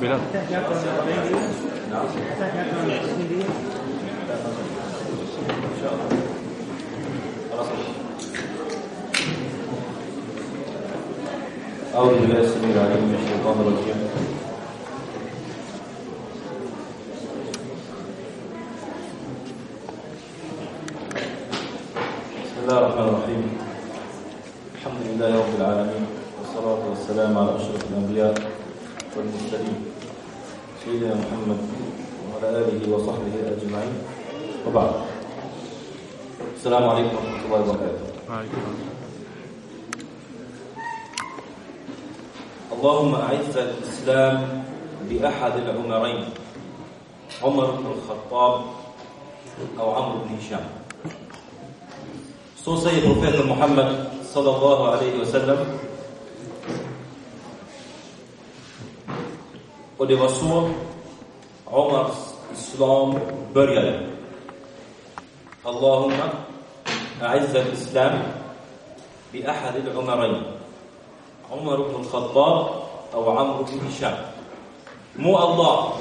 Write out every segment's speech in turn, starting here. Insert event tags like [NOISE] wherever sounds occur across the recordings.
Bilal. أعوذ بالله السميع العليم من الشيطان الرجيم السلام عليكم ورحمة الله وبركاته. اللهم أعز الإسلام بأحد العمرين عمر بن الخطاب أو عمرو بن هشام. سو سيد بروفيت محمد صلى الله عليه وسلم Och det عمر så Omars islam أعز الإسلام بأحد العمرين عمر بن الخطاب أو عمرو بن هشام. مو الله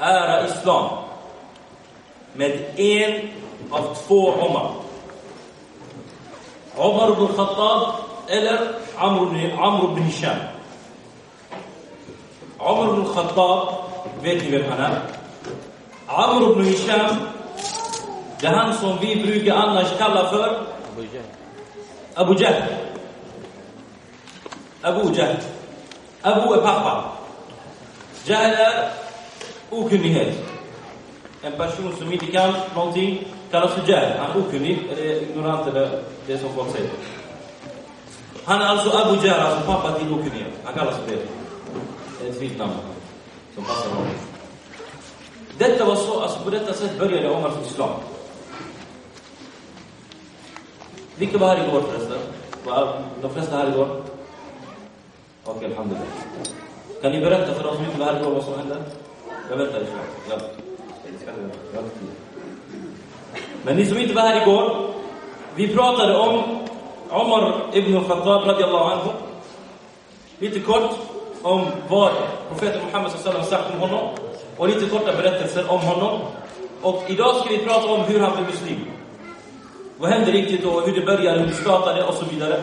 آر إسلام. مد إن أوف تفو عمر عمر بن الخطاب إلى عمرو بن عمرو بن هشام عمر بن الخطاب فيتي بن عمرو بن هشام det är han som vi brukar annars kalla för Abu Jahl. Abu Jahl. Abu är pappa. Jahl är okunnighet. En person som inte kan någonting kallas för Jahl. Han är okunnig, eller ignorant, eller det som folk säger. Han är alltså Abu Jahl, alltså pappa till okunnighet. Han kallas för det. Det är ett fint namn som passar honom. Detta var så, alltså på detta sätt började Omars islam. Vilka var här igår förresten? De flesta här igår? Okej, okay, alhamdulillah. Kan ni berätta för de som inte var här igår vad som hände? Jag väntar i ja. Men ni som inte var här igår, vi pratade om Omar ibn Khattab radiallahu anhu. Lite kort om vad profeten Muhammed sallallahu sagt om honom och lite korta berättelser om honom. Och idag ska vi prata om hur han blev muslim. Vad hände riktigt och hur det började, hur det startade och så vidare.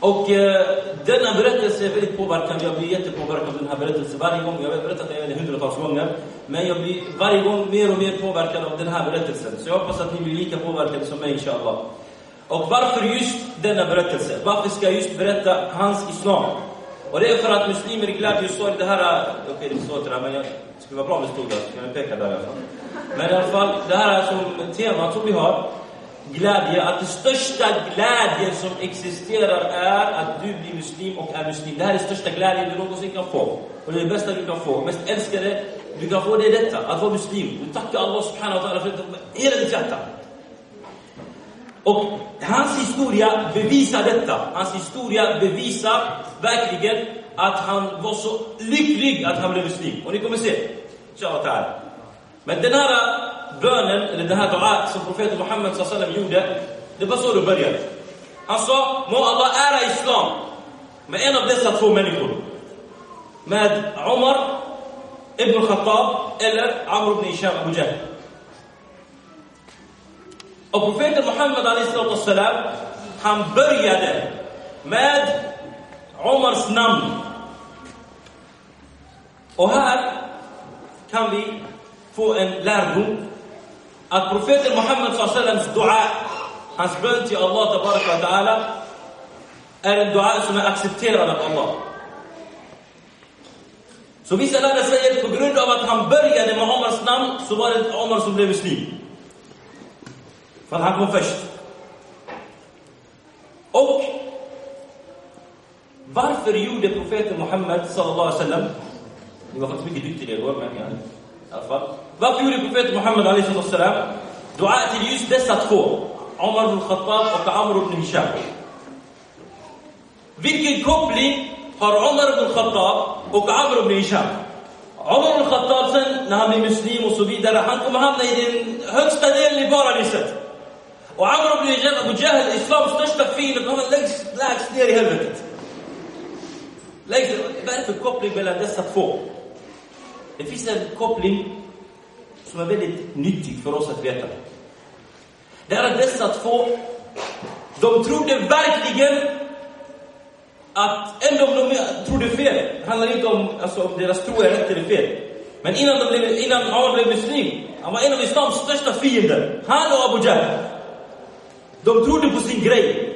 Och eh, denna berättelse är väldigt påverkande. Jag blir jättepåverkad av den här berättelsen varje gång. Jag har berättat den hundratals gånger. Men jag blir varje gång mer och mer påverkad av den här berättelsen. Så jag hoppas att ni blir lika påverkade som mig, inshallah. Och varför just denna berättelse? Varför ska jag just berätta hans islam? Och det är för att muslimer glädjer och i det här... Eh, okej, okay, det står inte där, men jag skulle vara bra om det stod där. Så kan jag peka där i alla fall. Men i alla fall, det här är som temat som vi har glädje, att den största glädjen som existerar är att du blir muslim och är muslim. Det här är den största glädjen du någonsin kan få. Och det är det bästa du kan få. Mest älskade du kan få det är detta, att vara muslim. Du tackar Allah subhanahu wa ta'ala för det hela ditt hjärta. Och hans historia bevisar detta. Hans historia bevisar verkligen att han var så lycklig att han blev muslim. Och ni kommer se. Inshallah Men den här bönen, eller den här dua som profeten Muhammed sallam gjorde, det var så det började. Han sa, må Allah ära Islam med en av dessa två människor. Med Omar ibn Khattab eller Amr ibn Hisham Abu Jahl. Och profeten Muhammed sallam, han började med Omars namn. Och här kan vi få en lärdom att profeten Muhammed sallams dua, hans bön till Allah tabaraka wa ta'ala, en dua som är accepterad av Allah. Så vissa lärare säger på grund av att han började med Omars namn så var det Omar som blev muslim. För han kom först. Och varför gjorde profeten Muhammed sallallahu alaihi wasallam, det var faktiskt mycket duktig igår, men ja, i alla fall. Varför gjorde profeten Muhammed alaihi wasallam dua till just dessa två? Omar ibn Khattab och Amr ibn Hisham. Vilken koppling har Omar ibn Khattab och Amr ibn Hisham? Omar ibn Khattab sen, när han blir muslim och så vidare, han kommer hamna i den högsta delen i paradiset. Och Amr ibn Hisham, Abu Jahl, islams största fiende, kommer längst, lägst ner i helvetet. Lägg, vad är det finns en koppling som är väldigt nyttig för oss att veta. Det är att dessa två, de trodde verkligen att, ändå om de trodde fel, det handlar inte om, alltså, om deras tro är rätt eller fel. Men innan, de blev, innan Amr blev muslim, han var en av islams största fiender. Han och Abu Jahl. De trodde på sin grej.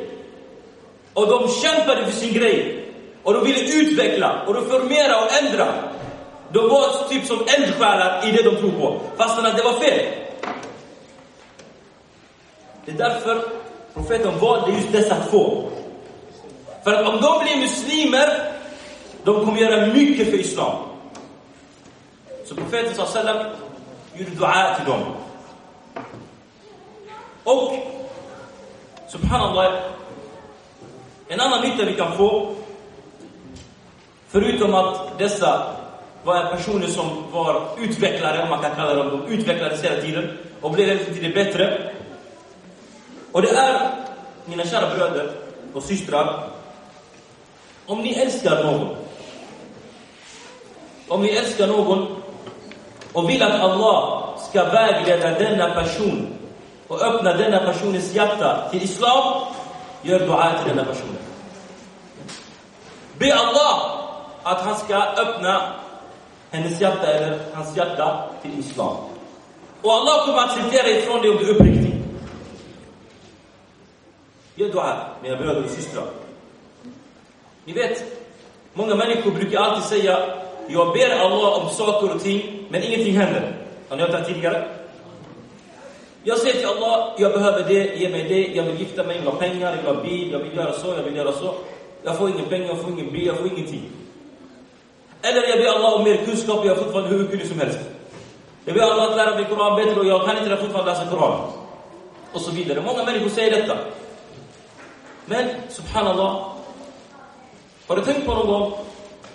Och de kämpade för sin grej. Och de ville utveckla och reformera och ändra. De var typ som eldsjälar i det de tror på, fastän att det var fel. Det är därför profeten valde just dessa två. För att om de blir muslimer, de kommer göra mycket för islam. Så profeten sa sallam gjorde dua till dem. Och, subhanallah, en annan nytta vi kan få, förutom att dessa var personer som var utvecklare, om man kan kalla dem, de utvecklades hela tiden och blev hela tiden bättre. Och det är, mina kära bröder och systrar, om ni älskar någon, om ni älskar någon och vill att Allah ska vägleda denna person och öppna denna personens hjärta till Islam, gör dua till denna personen. Be Allah att han ska öppna hennes hjärta eller hans hjärta till Islam. Och Allah kommer acceptera ifrån dig om du är uppriktig. Gör dua, mina bröder och systrar. Ni vet, många människor brukar alltid säga jag ber Allah om saker och ting, men ingenting händer. Har ni hört det tidigare? Jag säger till Allah, jag behöver det, ge mig det, jag vill gifta mig, jag vill ha pengar, jag vill ha bil, jag vill göra så, jag vill göra så. Jag får ingen pengar, jag får ingen bil, jag får ingenting. Eller jag ber Allah om mer kunskap och jag är fortfarande hur kunnig som helst. Jag ber Allah att lära mig Koran bättre och jag kan inte fortfarande läsa Koran. Och så vidare. Många människor säger detta. Men, subhanallah. Har du tänkt på någon gång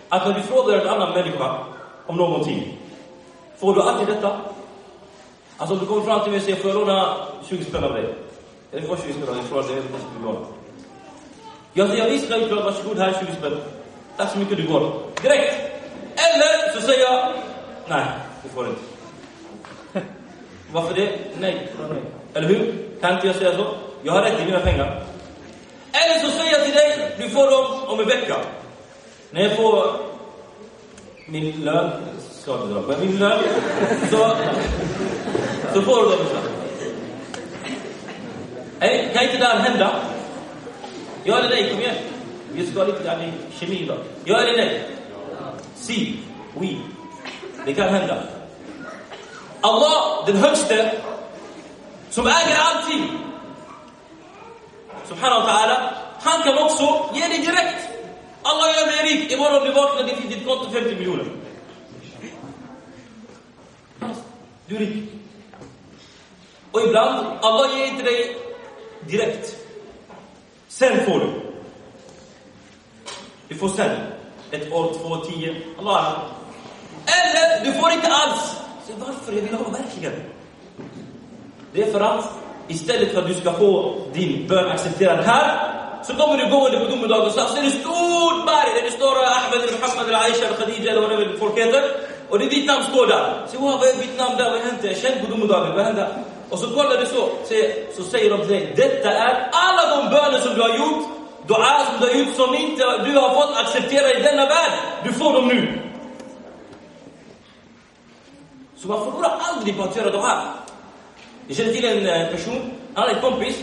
att när du frågar en annan människa om någonting, får du alltid detta? Alltså om du kommer fram till mig och säger, får jag låna 20 spänn av dig? Eller får 20 spänn av dig? Jag frågar dig, jag vet inte vad Jag säger, visst, självklart, varsågod, här är 20 spänn. Tack så mycket, du går. Direkt! Eller så säger jag, nej, det får du inte. [LAUGHS] Varför det? Nej. Eller hur? Kan inte jag säga så? Jag har rätt till mina pengar. Eller så säger jag till dig, du får dem om en vecka. När jag får min lön, ska inte dra men min lön, [LAUGHS] så, så får du dem sen. Nej, kan inte det här hända? Ja eller nej? Kom igen. Vi ska ha lite i kemi idag. Ja eller nej? Si, oui. Det kan hända. Allah, den högste, som äger allting, subhanahu wa ta'ala, han kan också ge dig direkt. Allah gör dig rik. Imorgon du vaknar, det ditt konto 50 miljoner. Du är rik. Och ibland, Allah ger inte dig direkt. Sen får du. Du får sen. Ett år, två, tio. Allah Eller, du får inte alls. Så varför? Jag vill ha verkligen. Det är för att istället för att du ska få din bön accepterad här, så kommer du gående på domedagen och så är det stort berg där det står Ahmed, Muhammad, Aisha, Khadija, eller vad det folk heter. Och det är ditt namn står där. Så wow, vad är ditt namn där? Vad hände? Jag kände på domedagen, vad hände? Och så kollar du så, så säger de till dig, detta är alla de böner som du har gjort Dua som du har gjort som inte du har fått acceptera i denna värld, du får dem nu. Så man förlorar aldrig på att göra dua. Jag känner till en eh, person, han är en kompis,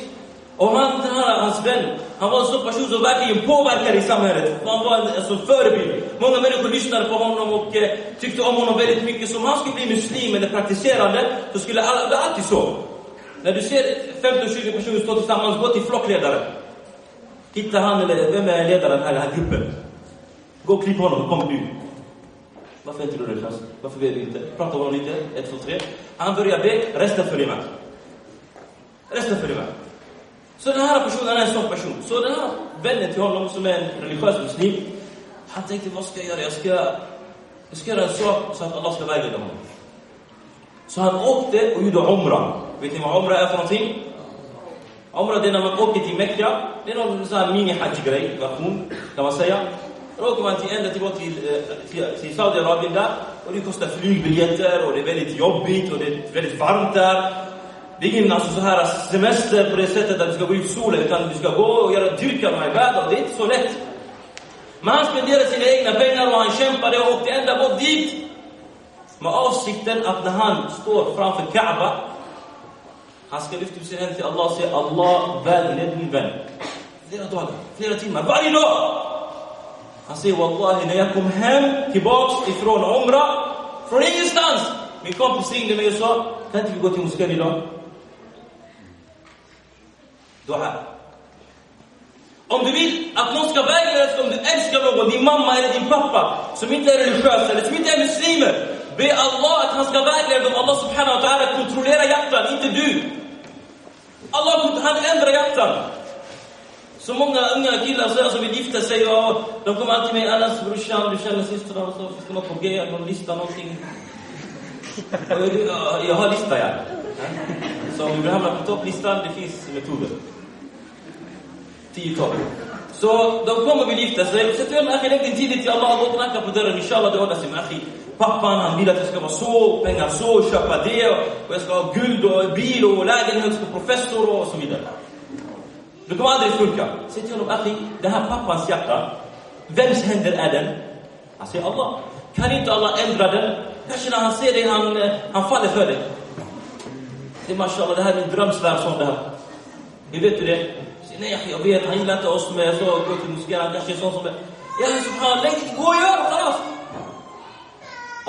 och han, den här, hans vän, han var en sån person som verkligen påverkade i samhället. Han var en alltså, förebild. Många människor lyssnade på honom och eh, tyckte om honom väldigt mycket. Så om han skulle bli muslim eller praktiserande, så skulle alla, det är alltid så. När du ser 15-20 personer stå tillsammans, gå till flockledaren. Hitta han eller vem är ledaren här i den här gruppen? Gå och klipp honom, kom nu. Varför inte du religiös? Varför vet du inte? Prata om honom lite, ett, två, tre. Han börjar be, resten följer med. Resten följer med. Så den här personen är en sån person. Så den här vännen till honom som är en religiös muslim, han tänkte, vad ska jag göra? Jag ska, jag ska göra en sak så att Allah ska vägleda honom. Så han åkte och gjorde omra. Vet ni vad omra är för någonting? Omra, det är när man åker till Mecka. Det är någon sån här mini-hajj-grej, version, kan man säga. Då åker man till, ända tillbaka till, till, till Saudiarabien där. Och det kostar flygbiljetter och det är väldigt jobbigt och det är väldigt varmt där. Det är ingen alltså, så här semester på det sättet att du ska gå ut i solen, utan du ska gå och göra dyrkan och ibadah. Det är inte så lätt. Men han spenderade sina egna pengar och han kämpade och åkte ända bort dit. Med avsikten att när han står framför Kaaba, han ska lyfta upp sin hand till Allah och säga Allah vägled min vän. Flera dagar, flera timmar, varje dag! Han säger Wallahi, när jag kom hem tillbaks ifrån Omra, från ingenstans, min kompis ringde mig och sa, kan inte vi gå till moskén idag? Dua. Om du vill att någon ska vägleda om du älskar någon, din mamma eller din pappa, som inte är religiös eller som inte är muslimer, be Allah att han ska vägleda dem. Allah subhanahu wa ta'ala kontrollerar hjärtan, inte du. Allah han ändrar hjärtan. Så många unga killar så som vill gifta sig och de kommer alltid med Allas brorsan, du känner systrar och så, ska man på G, någon lista, någonting. Jag har lista, ja. Så om vi vill hamna på topplistan, det finns metoder. Tio topp. Så de kommer vill gifta sig. Så till akhi, lägg din tid till Allah. Allah knackar på dörren. Inshallah, det ordnar sig med akhi. Pappan, han vill att jag ska vara så, pengar så, köpa det. Och jag ska ha guld och bil och lägenhet och professor och så vidare. Det kommer aldrig funka. Säg till honom, akhi, det här pappas hjärta, vems händer är den? Han säger Allah. Kan inte Allah ändra den? Kanske när han ser dig, han, eh, han faller för dig. Säg mashallah, det här är min drömsvärson det här. Hur vet du det? Säg, Nej, jag vet, han gillar inte oss med så, gå till moskén, han kanske är sån som är... Ja, subhanallah, gå och gör det,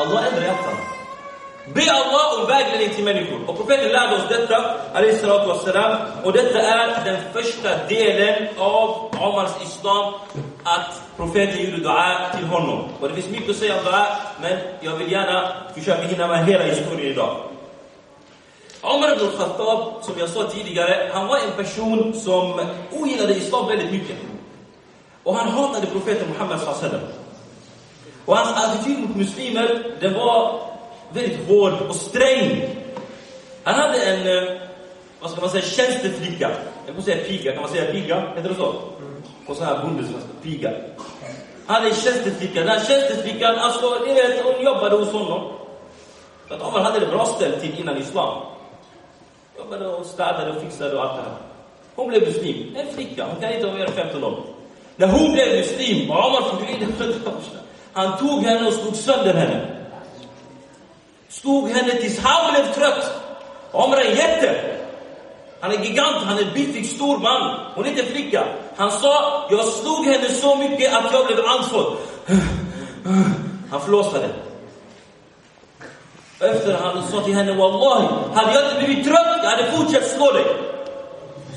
Allah ändrar hjärtan. Be Allah om vägledning till människor. Och profeten lärde oss detta, salatu wassalam. Och detta är den första delen av Omars islam, att profeten gjorde dua till honom. Och det finns mycket att säga om dua, men jag vill gärna försöka hinna med hela historien idag. Omar ibn Khattab, som jag sa tidigare, han var en person som ogillade islam väldigt mycket. Och han hatade profeten Muhammed sallam. Och hans attityd mot muslimer, det var väldigt hård och sträng. Han hade en, eh, vad ska man säga, tjänsteflicka. Jag får säga piga, kan man säga piga? Heter det så? På sån här bondesvenska, piga. Han hade en tjänsteflicka. Den här tjänsteflickan, alltså, ni vet, hon jobbade hos honom. För att Omar hade det bra ställt till innan islam. Jobbade och städade och fixade och allt det här. Hon blev muslim. En flicka, hon kan inte vara mer än 15 år. När hon blev muslim, och Omar [LAUGHS] han tog henne och slog sönder henne. Slog henne tills han blev trött. Omar är en jätte. Han är gigant, han är en stor man. Hon är inte en flicka. Han sa, jag slog henne så mycket att jag blev andfådd. Han flåsade. Efter han sa till henne, Wallahi, hade jag inte blivit trött, jag hade fortsatt slå dig.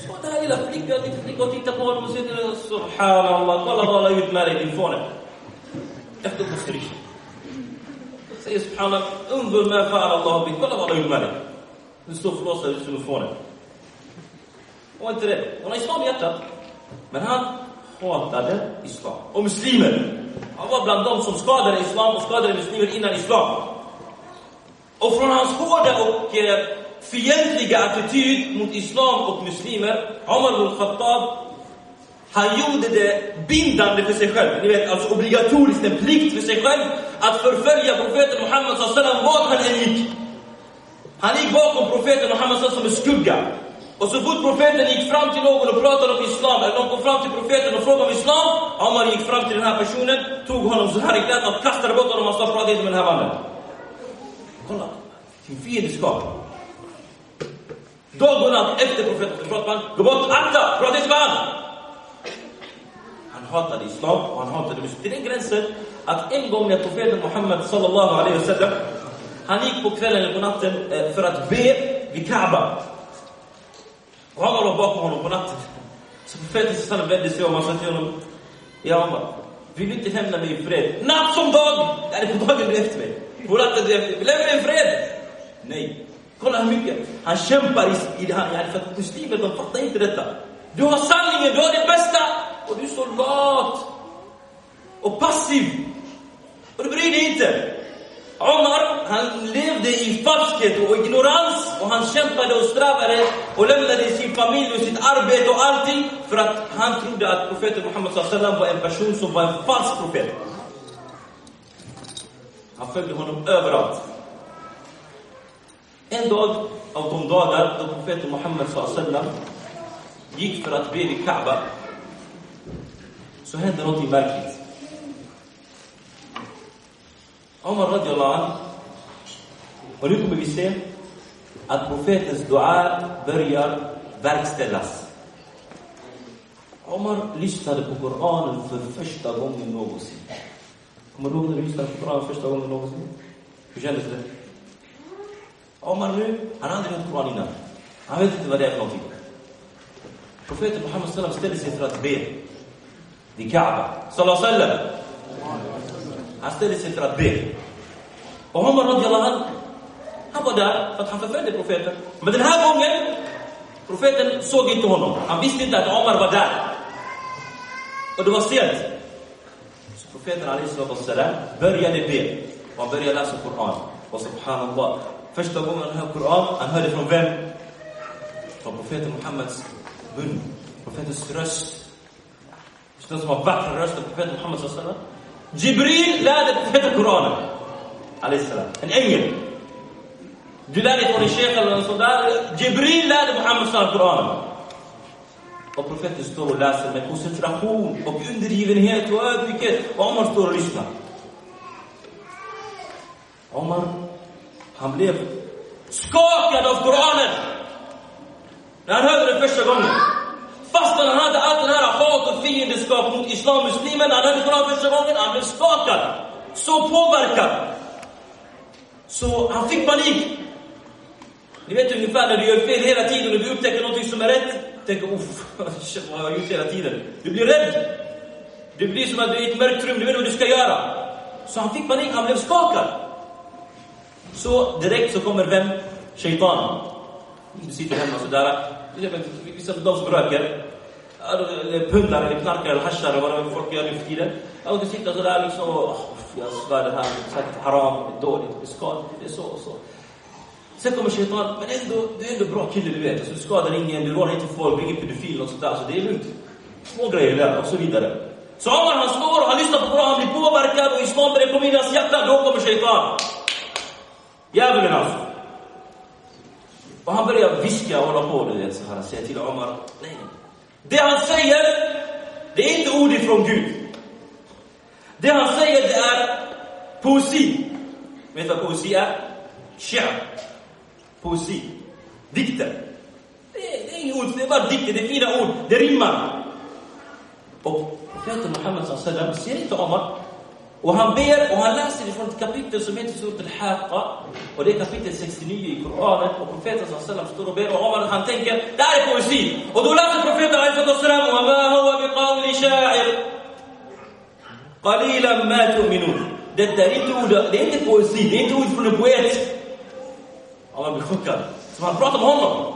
Så den här lilla flickan, liten flicka och tittar på honom och säger, Subhanallah, kolla vad han har gjort med dig din fåne. Efter Bukhari. Säger Subhanallah, undur med fa'ala Allah bik, kolla vad Allah gjorde med dig. Du står och flåsar ut som en var inte det? Hon har islam i hjärtat. Men han hatade islam. Och muslimer. Han var bland dem som skadade islam och skadade muslimer innan islam. Och från hans hårda och eh, fientliga attityd mot islam och muslimer, Omar ibn Khattab, han gjorde det bindande för sig själv. Ni vet, alltså obligatoriskt, en plikt för sig själv att förfölja profeten Muhammed sallam vart han än gick. Han gick bakom profeten Muhammed som en skugga. Och så fort profeten gick fram till någon och pratade om islam, eller någon kom fram till profeten och frågade om islam, Omar gick fram till den här personen, tog honom så här i kläderna och kastade bort honom och sa prata inte med den här mannen. Kolla, sin fiendskap. Dag och natt efter profeten pratar man, gå bort, akta, prata inte med han. Han hatade islam och han hatade muslim. Till den gränsen att en gång när profeten Muhammed sallallahu alaihi wasallam han gick på kvällen eller på natten eh, för att be vid Kaaba. Och han var bakom honom på natten. Så profeten sallallahu vände sig om och sa till honom, Ja Omar, vill du inte lämna mig i fred? Natt som dag! Är det på dagen du efter mig? På natten du efter mig? Lämna mig i fred! Nej. Kolla hur mycket han kämpar i, i det här. För att muslimer, de fattar inte detta. Du har sanningen, du har det bästa! Och du är så lat! Och passiv! Och du bryr dig inte! Omar, han levde i falskhet och ignorans och han kämpade och strävade och lämnade sin familj och sitt arbete och allting för att han trodde att profeten Muhammed sallam var en person som var en falsk profet. Han följde honom överallt. En dag av de dagar då profeten Muhammed sallam gick för att be vid Kaaba så hände någonting märkligt. Omar radiallahu anh. Och nu kommer vi se att profetens dua börjar verkställas. Omar lyssnade på Koranen för första gången någonsin. Kommer du ihåg när du lyssnade på Koranen första gången någonsin? Hur kändes det? Omar nu, han har aldrig hört Koran innan. Han vet inte vad det är för någonting. Profeten vid Kaaba. Sallallahu sallam. Han ställde sig för att be. Och Omar radiyallahu anh, han var där för att han förföljde profeten. Men den här gången, profeten såg inte honom. Han visste inte att Omar var där. Och det var sent. Så profeten alaihissalam började be. Och han började läsa Koran. Och subhanallah, första gången han hörde Koran, han hörde från vem? Från profeten Muhammeds mun. Profetens röst. Den som har vackra rösten, profeten Muhammed sallallahu Jibril lärde profeten Koranen. En ängel. Du lär dig från en sheikh eller något sånt där. Jibril lärde Muhammed sallallahu Koranen. Och profeten står och läser med koncentration och undergivenhet och ödmjukhet. Och Omar står och lyssnar. Omar, han blev skakad av Koranen. När han hörde det första gången. Fastän han hade allt det här hat och fiendeskap mot islam muslimen, han hörde Koran första gången, han blev skakad. Så påverkad. Så han fick panik. Ni vet ungefär när du gör fel hela tiden och du upptäcker någonting som är rätt. Tänker, uff, [LAUGHS] vad har jag gjort hela tiden? Du blir rädd. Det blir som att du är i ett mörkt rum, du vet vad du ska göra. Så han fick panik, han blev skakad. Så direkt så kommer vem? Shaitan. Du sitter hemma sådär. Vissa av de som röker, eller pundar eller knarkar eller haschar eller vad folk gör nu för tiden. Och du sitter sådär liksom och, oh, jag svär det här är säkert haram, det är dåligt, det är skadligt, det är så och så. Sen kommer shaitan, men ändå, du är ändå bra kille du vet. Alltså, du skadar ingen, du rånar inte folk, du är ingen pedofil och sådär. Så det är lugnt. Små grejer där och så vidare. Så Omar han står och han lyssnar på Koran, han blir påverkad och islam börjar komma in i hans hjärta. Då kommer shaitan. Djävulen alltså. Och han börjar viska och hålla på, du vet, så här, säger till Omar, nej. Det han säger, det är inte ord ifrån Gud. Det han säger, det är poesi. Vet du vad poesi är? Kär. Poesi. Dikter. Det är, det är inget ord, det är bara dikter, det är fina ord, det rimmar. Och profeten Muhammed sallam ser inte Omar. Och han ber och han läser ifrån ett kapitel som heter Surat al-Haqqa. Och det är kapitel 69 i Koranen. Och profeten sallam står och ber och Omar han tänker, det här är poesi. Och då läser profeten sallam وَمَا هُوَ بِقَوْلِ شَاعِرٍ قَلِيلًا مَا تُؤْمِنُونَ Detta är inte ord, det är inte poesi, det är inte ord från en poet. Omar blir chockad. Så han pratar med honom.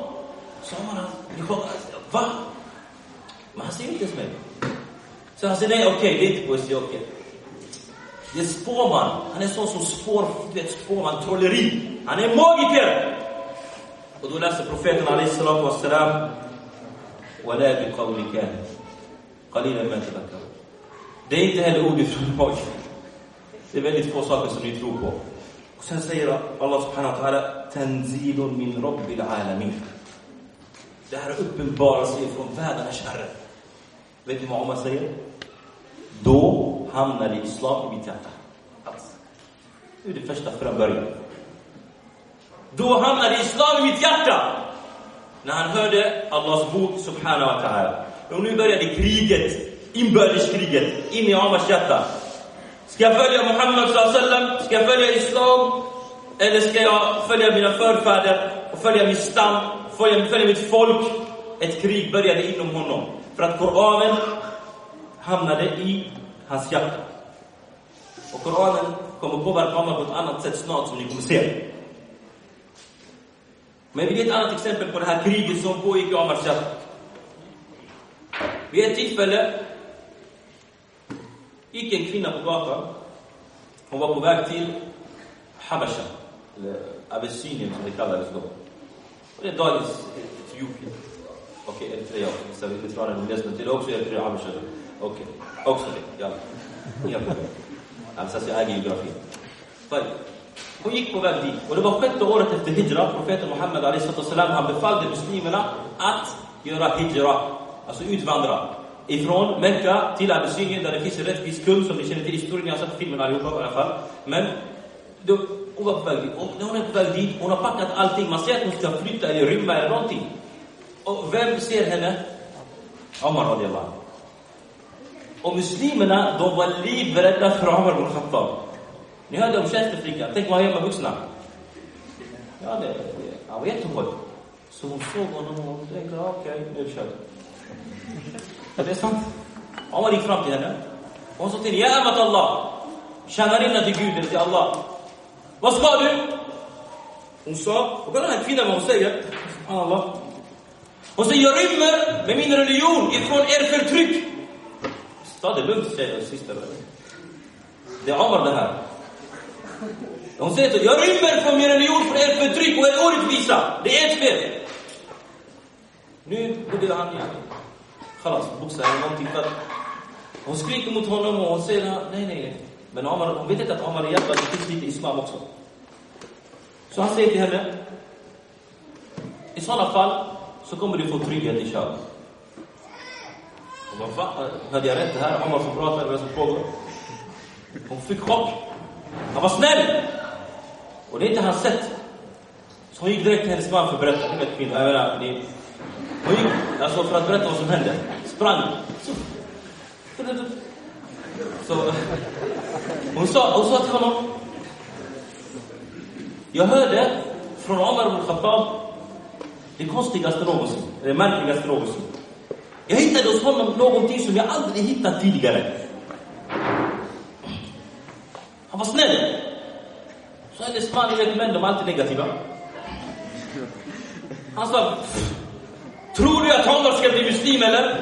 Så Omar blir chockad. Va? Men han säger inte ens mig. Så han säger, nej okej, okay, det är inte poesi, okej. Okay. Det är spåman. Han är sån som spår, vet, spåman, trolleri. Han är magiker. Och då läser profeten alaihissalatu wassalam ولا بقول كان قليلا ما تذكرون Det är inte heller ord från magiker. Det är väldigt få saker som ni tror på. Och sen säger Allah subhanahu wa ta'ala Tanzilun min rabbil alamin. Det här uppenbarar sig från världarnas herre. Vet ni vad Omar säger? Då hamnade islam i mitt hjärta. Alltså. Det är det första från början. Då hamnade islam i mitt hjärta. När han hörde Allahs bok subhanahu wa ta'ala. Och nu började kriget, inbördeskriget, in i Omars hjärta. Ska jag följa Muhammed sallam? Ska jag följa islam? Eller ska jag följa mina förfäder och följa min stam, följa, följa mitt folk? Ett krig började inom honom. För att Koranen hamnade i hans hjärta. Och Koranen kommer påverka honom på ett annat sätt snart som ni kommer se. Men vi ger ett annat exempel på det här kriget som pågick i Omars hjärta. Vid ett tillfälle gick en kvinna på gatan. Hon var på väg till Habasha, eller Abessinien som det kallades då. Och det är dagens Etiopien. Okej, Eritrea också. Så vi inte det till också Eritrea, Habasha. Okej, också det. Ja. Inga. Alltså, jag äger geografin. Hon gick på väg dit. Och det var sjätte året efter hijra. Profeten Muhammed han befallde muslimerna att göra hijra. Alltså utvandra. Ifrån Mekka till Abessinien där det finns en rättvis kung som ni känner till historien. Ni har sett filmen allihopa i alla fall. Men då, hon var på väg dit. Och när hon är på väg dit, hon har packat allting. Man ser att hon ska flytta eller rymma eller någonting. Och vem ser henne? Omar radiallahu och muslimerna, de var livrädda för Omar ibn Khattab. Ni hörde om tjänsteflickan. Tänk vad han gör med vuxna. Ja, det, det, han var jättehård. Så hon såg honom och tänkte, okej, okay, nu är det kört. Det är sant. Omar gick fram till henne. Hon sa till henne, Ja amat Allah. Tjänarinna till Gud eller till Allah. Vad ska du? Hon sa, och kolla den här kvinnan vad hon säger. Allah. Hon säger, jag rymmer med min religion ifrån er förtryck. Ta det lugnt, säger syster. Det är Omar det här. Hon säger så, jag rymmer från min religion, från ert förtryck och er orättvisa. Det är ert fel. Nu borde han igen. Khalas, boxa eller någonting. För hon skriker mot honom och hon säger, nej, nej, nej. Men Omar, hon vet inte att Omar är hjälpt, det finns lite islam också. Så han säger till henne, i sådana fall så kommer du få trygghet i köret. Hon bara, hörde jag rätt det här? Omar som pratar, vad som pågår? Hon fick chock. Han var snäll! Och det är inte hans sätt. Så hon gick direkt till hennes man för att berätta. Ni vet kvinnor, jag menar, ni... Hon gick alltså för att berätta vad som hände. Sprang. Så, så hon, sa, hon sa till honom. Jag hörde från Omar ibn Khattab det konstigaste någonsin, det märkligaste någonsin. Jag hittade hos honom någonting som jag aldrig hittat tidigare. Han var snäll. Så hennes man, ni vet män, de är alltid negativa. Han sa, tror du att Omar ska bli muslim eller?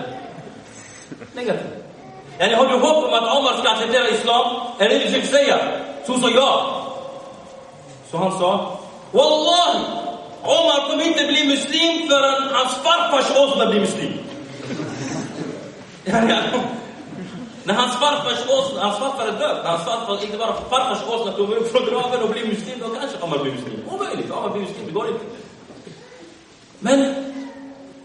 Negativ. Yani, har du hopp om att Omar ska acceptera islam? Är det det du försöker säga? Så hon sa ja. Så han sa, Wallahi, Omar kommer inte bli muslim förrän hans farfars åsna blir muslim. [LAUGHS] När hans farfars åsna, hans farfar är död, när hans farfar, inte bara farfars åsna kommer upp från graven och blir muslim, då kanske Omar blir muslim. Omöjligt, Omar blir muslim, det går inte. Men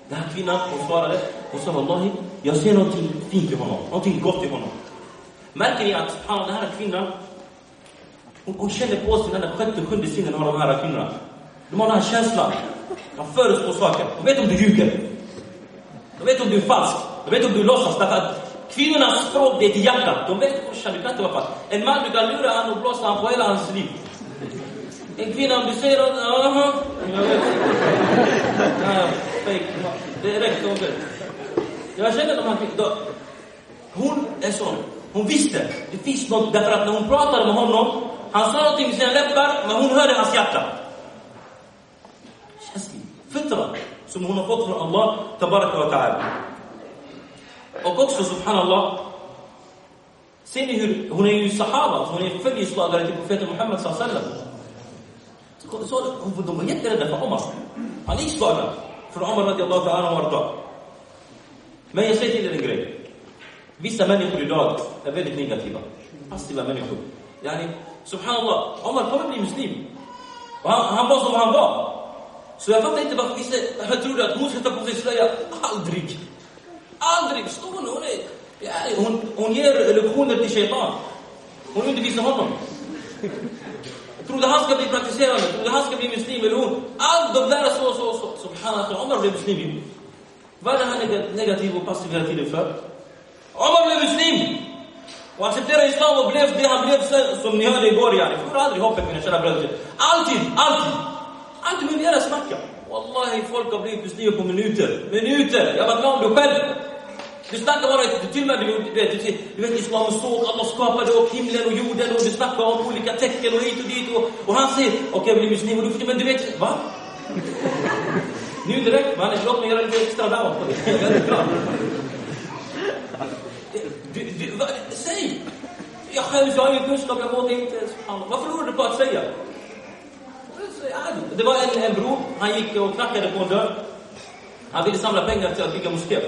den här kvinnan, hon svarade, hon sa Wallahi, jag ser någonting fint i honom, någonting gott i honom. Märker ni att han, den här kvinnan, hon, hon känner på sig den där sjätte, sjunde sinnen av de här kvinnorna. De har den här känslan. De förutspår saker. De vet om du ljuger. De vet om du är falsk. De vet om du låtsas. Därför att kvinnornas språk, det är till hjärtat. De vet, brorsan, du kan inte vara fast. En man, du kan lura honom och blåsa honom på hela hans liv. En kvinna, om du säger att... Jaha, jag vet. Ja, fake. Direkt, de vet. Jag känner de här kvinnorna. Hon är sån. Hon visste. Det finns något. Därför att när hon pratade med honom, han sa någonting med sina läppar, men hon hörde hans hjärta. Känslig. Fitra. Som hon har fått från Allah, tabaraka wa ta'ala. Och också, subhanallah, ser ni hur, hon är ju sahaba, hon är följeslagare till profeten Muhammed sallallahu så, de var jätterädda för Omar. Han är slagna för Omar radiallahu ta'ala och Men jag säger till er en grej. Vissa människor idag är väldigt negativa. Passiva människor. Yani, subhanallah, Omar kommer bli muslim. Och han, han var som han var. Så jag fattar inte varför vissa trodde att hon ska ta på sig slöja. Aldrig! Aldrig! Står hon, är, hon, hon ger lektioner till shaitan. Hon undervisar honom. Trodde han ska bli praktiserande, trodde han ska bli muslim eller hon. Allt de där så, så, så. Subhanallah, Omar blev muslim. Vad är han negativ och passiv hela tiden för? Omar blev muslim! Och accepterade islam och blev det han blev sen, som ni hörde igår. Yani. Förlora aldrig hoppet mina kära bröder. Alltid, alltid! Alltid med era snacka. Wallahi, folk har blivit muslimer på minuter. Minuter! Jag var glad du själv. Du snackar bara, du till och med, du vet, du, du vet islam såg, Allah skapade och himlen och jorden och du snackar om olika tecken och hit och dit och, och han säger, okej okay, jag blir muslim och du men du vet, va? nu direkt, man, låt mig göra lite extra down på det. Du, du, va, säg! Jag själv, jag har ingen kunskap, jag vågar inte. ens... Vad förlorar du på att säga? Det var en, en bror, han gick och knackade på en dörr. Han ville samla pengar till att bygga moské.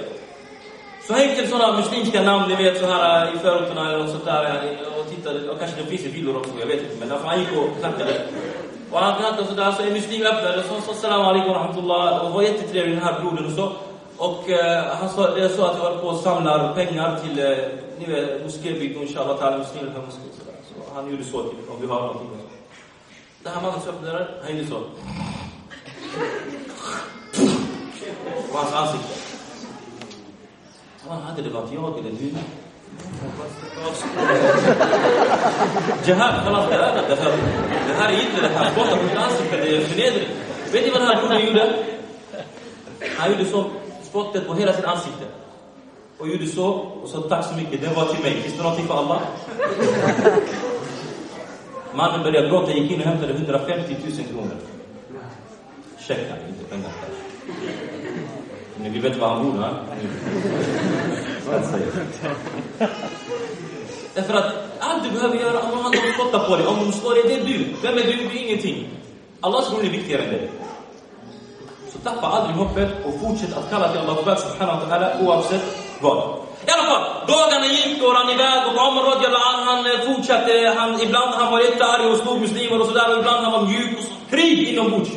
Så han gick till sådana muslimska namn, ni vet, så här äh, i förorterna eller något sånt där. Äh, och tittade, och kanske det finns i villor också, jag vet inte. Men han gick och knackade. Och han knackade sådär, så en muslim öppnade och sa salam alaikum wa rahmatullah. Och var jättetrevlig den här brodern och så. Och eh, han sa, det sa att jag håller på och samlar pengar till, eh, ni vet, moskébygge, inshallah, ta'ala, muslimer. Så, så han gjorde så, typ, om vi har någonting. Da haben wir uns auf der Hände so. Was weiß ich. Man hatte die Papier, die den Hühner. جهاب خلاص ثلاثة دخل. نهار يجي له هذا بوطة في الناس كده في نادر بدي من هذا بوطة يودا. هاي يودي سو سبوت تد مهيرة في الناس كده ويودي سو وصل تعسمي كده واتي مي كيس تراتي الله. Mannen började gråta, gick in och hämtade 150 000 kronor. Check, inte pengar. Ni vill veta var han bor, va? [LAUGHS] Därför att allt du behöver göra, Allah han kommer spotta på dig. Om de slår dig, det är du. Vem är du? Du är ingenting. Allahs ron är viktigare än dig. Så tappa aldrig hoppet och fortsätt att kalla till Allah subhanahu wa ta'ala oavsett vad. I alla fall, dagarna gick och han iväg och Omar radiallahu han eh, fortsatte. Eh, han, ibland han var jättearg och slog muslimer och sådär och ibland han var mjuk och så. Krig inombords.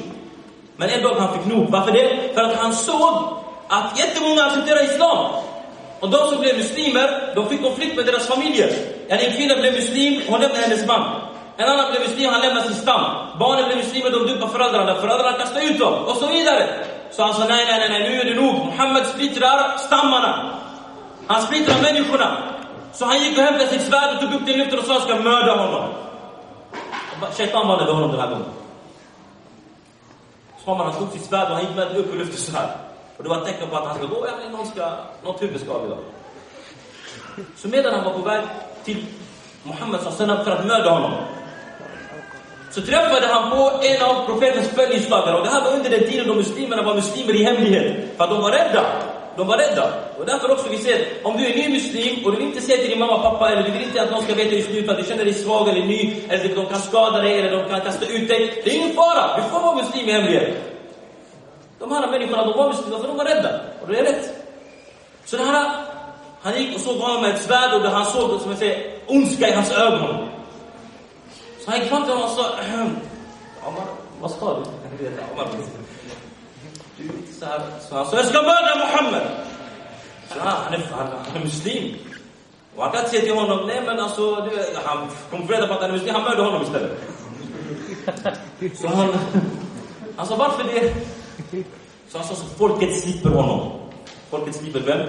Men en dag han fick nog. Varför det? För att han såg att jättemånga accepterar islam. Och de som blev muslimer, de fick konflikt med deras familjer. En kvinna blev muslim, hon lämnade hennes man. En annan blev muslim, han lämnade sin stam. Barnen blev muslimer, de dumpade föräldrarna. Föräldrarna kastade ut dem, och så vidare. Så han sa, nej, nej, nej, nu är det nog. Muhammed splittrar stammarna. Han splittrar människorna. Så han gick och hämtade sitt svärd och tog upp det i luften och sa, jag ska mörda honom. Shaitan vann honom den här gången. Så han slog sitt svärd och han gick med det upp i luften så här. Och det var ett tecken på att han ska gå, ja, någon ska, något huvud ska avgöra. Så medan han var på väg till Muhammed sallam för att mörda honom, så träffade han på en av profetens följeslagare. Och det här var under den tiden då muslimerna var muslimer i hemlighet. För att de var rädda. De var rädda. Och därför också vi ser, om du är ny muslim och du vill inte säga till din mamma och pappa, eller du vill inte att någon ska veta just nu för att du känner dig svag eller ny, eller typ de kan skada dig, eller de kan kasta ut dig. Det är ingen fara. Du får vara muslim i hemlighet. De här människorna, de var muslimer för de var rädda. Och det är rätt. Så det här, han gick och såg honom med ett svärd och han såg, som jag säger, ondska i hans ögon. Så han gick fram till honom och sa, Omar, vad ska du? Omar, du är så här. Så han sa, jag ska mörda Muhammed. Så han, han, är, han, han är muslim. Och han kan inte säga till honom, nej men alltså, du, han kom reda på att han är muslim, han mördade honom istället. Så han, han sa, varför det? Så han sa så folket slipper honom. Folket slipper vem?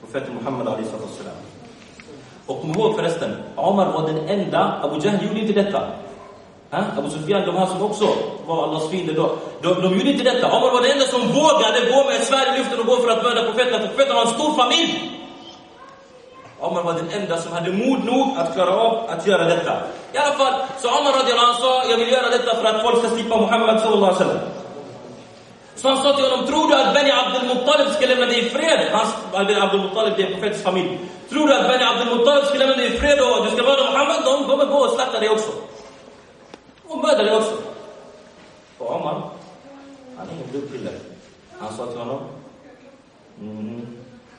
Profeten Muhammed Ali sallam. Och kom ihåg förresten, Omar var den enda, Abu Jahl gjorde inte detta. Ha? Abu Sufyan, de här som också var Allahs fiender då, de, de gjorde inte detta. Omar var den enda som vågade gå med ett svärd i luften och gå för att mörda profeten. Profeten har en stor familj. Omar var den enda som hade mod nog att klara av att göra detta. I alla fall, så Omar radiallahu sa, jag vill göra detta för att folk ska slippa Muhammed sallallahu alaihi wasallam. Så han sa till honom, tror du att Beni Abdul-Muttalib ska lämna dig i fred? Hans, Beni Abdul Muttalib, det är profetens familj. Tror du att Beni Abdul-Muttalib ska lämna dig i fred och du ska vara Muhammed? De kommer gå och slakta dig också. Och mörda dig också. Och Omar, han är ingen dum kille. Han sa till honom, mm,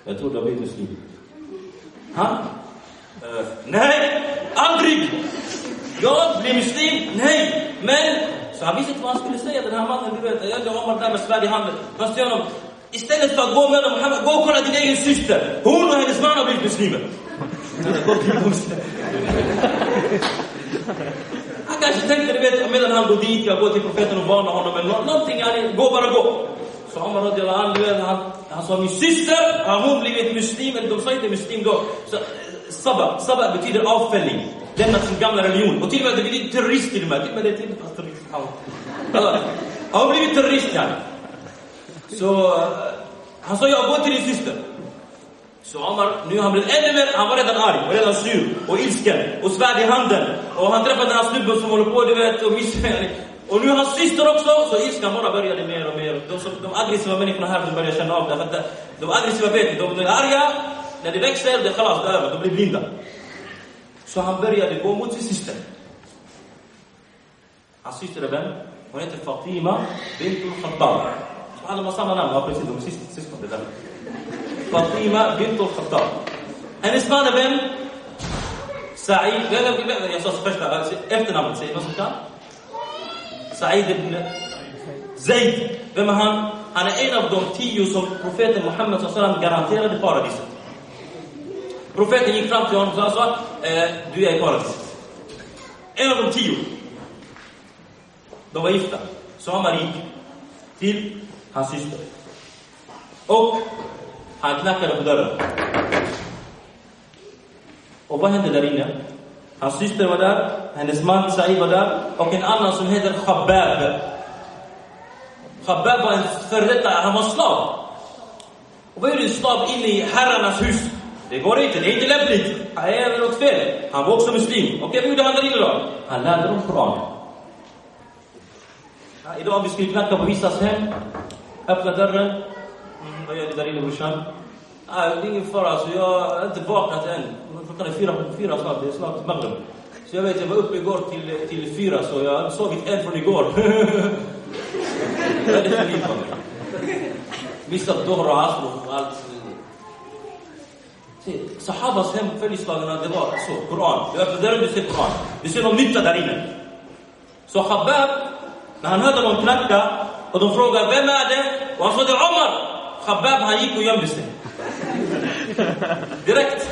jag tror du har blivit muslim. Han? Uh, nej, aldrig! Jag blir muslim? Nej, men så han visste inte vad han skulle säga, den här mannen, du vet, jag hade Omar där med svärd i handen. Han sa honom, istället för att gå med Muhammed, gå och kolla din egen syster. Hon och hennes man har blivit muslimer. Han kanske tänkte, du vet, medan han går dit, jag går till profeten och varnar honom eller någonting, han, gå bara gå. Så Omar radiallahu anhu, han, han sa, min syster, har hon blivit muslim? Eller de sa inte muslim då. Så, sabba, sabba betyder avfälling. Lämnat sin gamla religion. Och till och med, det betyder terrorist till och med. Till och med det till terrorist. Har hon blivit terrorist, yani. Så, han sa, jag går till din syster. Så Omar, nu har han blivit ännu mer, han var redan arg och redan sur och ilsken och svärd i handen. Och han träffade den här snubben som håller på, du vet, och missar. [LAUGHS] Och nu hans syster också, så ilskan bara började mer och mer. De, som, de aggressiva människorna här, de börjar känna av det. För att de aggressiva vet, de, de arga, när det växer, det är det över, de blir blinda. Så han började gå mot sin syster. Hans syster är vem? Hon heter Fatima Bintul Khattab. Alla har samma namn, ja precis, de är syskon, syskon det där. Fatima bint al-Khattab. Hennes man är vem? Sa'id, vem- vem- vem- jag sa första, efternamnet, säger någon som kan? Sa'id ibn Zaid. Vem är han? Han är en av de tio som profeten Muhammed sallam garanterade paradiset. Profeten gick fram till honom och sa eh, du är i paradiset. En av de tio. De var gifta. Så han var rik. Till hans syster. Och han knackade på dörren. Och vad hände där inne? Hans syster var där, hennes man Said var där och en annan som heter Khabab. Khabab var en före detta, han var slav. Och vad gör en slav inne i herrarnas hus? Det går inte, det är inte lämpligt. Han är något fel. Han var också muslim. Okej, vad gjorde han där inne då? Han lärde dem Koranen. Ja, idag om vi skulle knacka på vissas hem, öppna dörren. Vad gör du där inne brorsan? Ah, det är ingen fara, alltså, jag har inte vaknat än. Klockan är fyra, fyra snart, det är snart Maghreb. Så jag vet, jag var uppe igår till, till fyra, så jag har sovit en från igår. Liv Missat dohra och Asr och allt. Sahabas hem, följeslagarna, det var så, Koran. Du öppnar dörren, du ser Koran. Du ser någon nytta där inne. Så Habab, när han hörde någon knacka och de frågade vem är det? Och han sa det är Omar. Khabbab han gick och gömde sig. Direkt.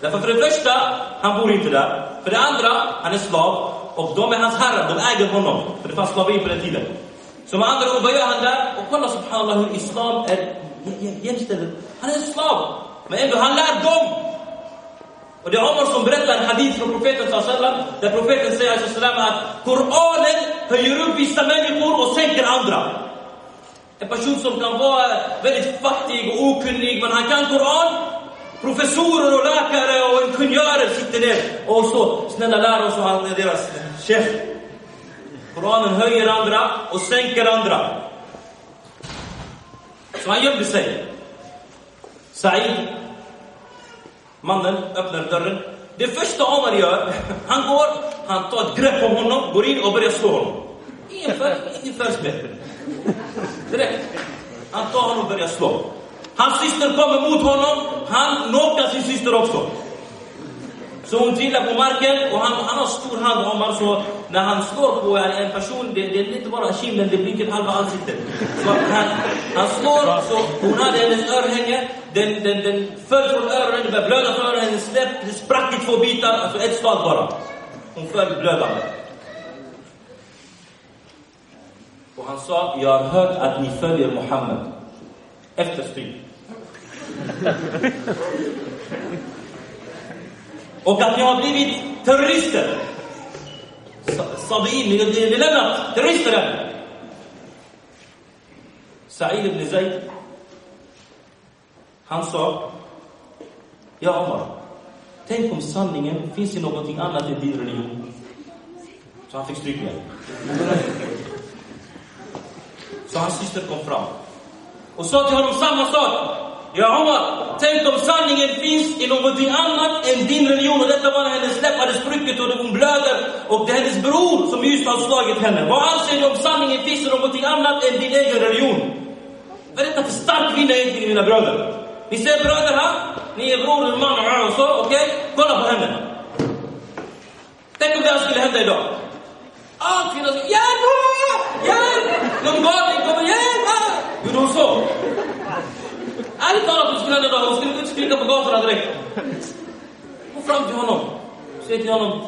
Därför för det första, han bor inte där. För det andra, han är slav. Och de är hans herrar, de äger honom. För det fanns slaveri på den tiden. Så med andra ord, vad gör han där? Och kolla subhanallah hur islam är jämställd. Han är en slav. Men ändå, han lär dem. Och det är Omar som berättar en hadith från profeten sallam där profeten säger sallam att Koranen höjer upp vissa människor och sänker andra. En person som kan vara väldigt fattig och okunnig, men han kan Koran. Professorer och läkare och ingenjörer sitter där och så, snälla lär oss och han är deras chef. Koranen höjer andra och sänker andra. Så han gömde sig. Said, mannen, öppnar dörren. Det första Omar gör, [LAUGHS] han går, han tar ett grepp om honom, går in och börjar slå honom. Ingen, för, ingen förspel. Direkt. Han tar honom och börjar slå. Hans syster kommer mot honom, han knockar sin syster också. Så hon trillar på marken och han, han har stor hand om honom. så när han slår på en, person, det, det är inte bara kinden, det blir halva ansiktet. Så han, han slår, så hon hade hennes örhänge, den, den, den föll från öronen, det började blöda från öronen, Den släpp, det sprack i två bitar, alltså ett slag bara. Hon föll blödande. Och han sa, jag har hört att ni följer Muhammed. Efter stryk. Och att ni har blivit terrorister. Sa- Sabiin, ni ni lämnat terrorister. Sa'id ibn Zaid, han sa, Ja Omar, tänk om sanningen finns i någonting annat än din religion. Så han fick stryk igen. Så hans syster kom fram och sa till honom samma sak. Ja Omar, tänk om sanningen finns i någonting annat än din religion. Och detta var när hennes läpp hade spruckit och hon blöder. Och det är hennes bror som just har slagit henne. Vad anser du om sanningen finns i någonting annat än din egen religion? Vad är detta för stark kvinna egentligen mina bröder? Ni ser bröder här? Ni är bror och man och så, okej? Kolla på henne. Tänk om det här skulle hända idag. Ah, kvinnor sa hjälp! ah, Hjälp! Någon galning kommer, hjälp! Gjorde hon så? Ärligt talat, hon skulle ändå. Hon skulle gå ut skrika på gatorna direkt. Gå fram till honom. Säg till honom.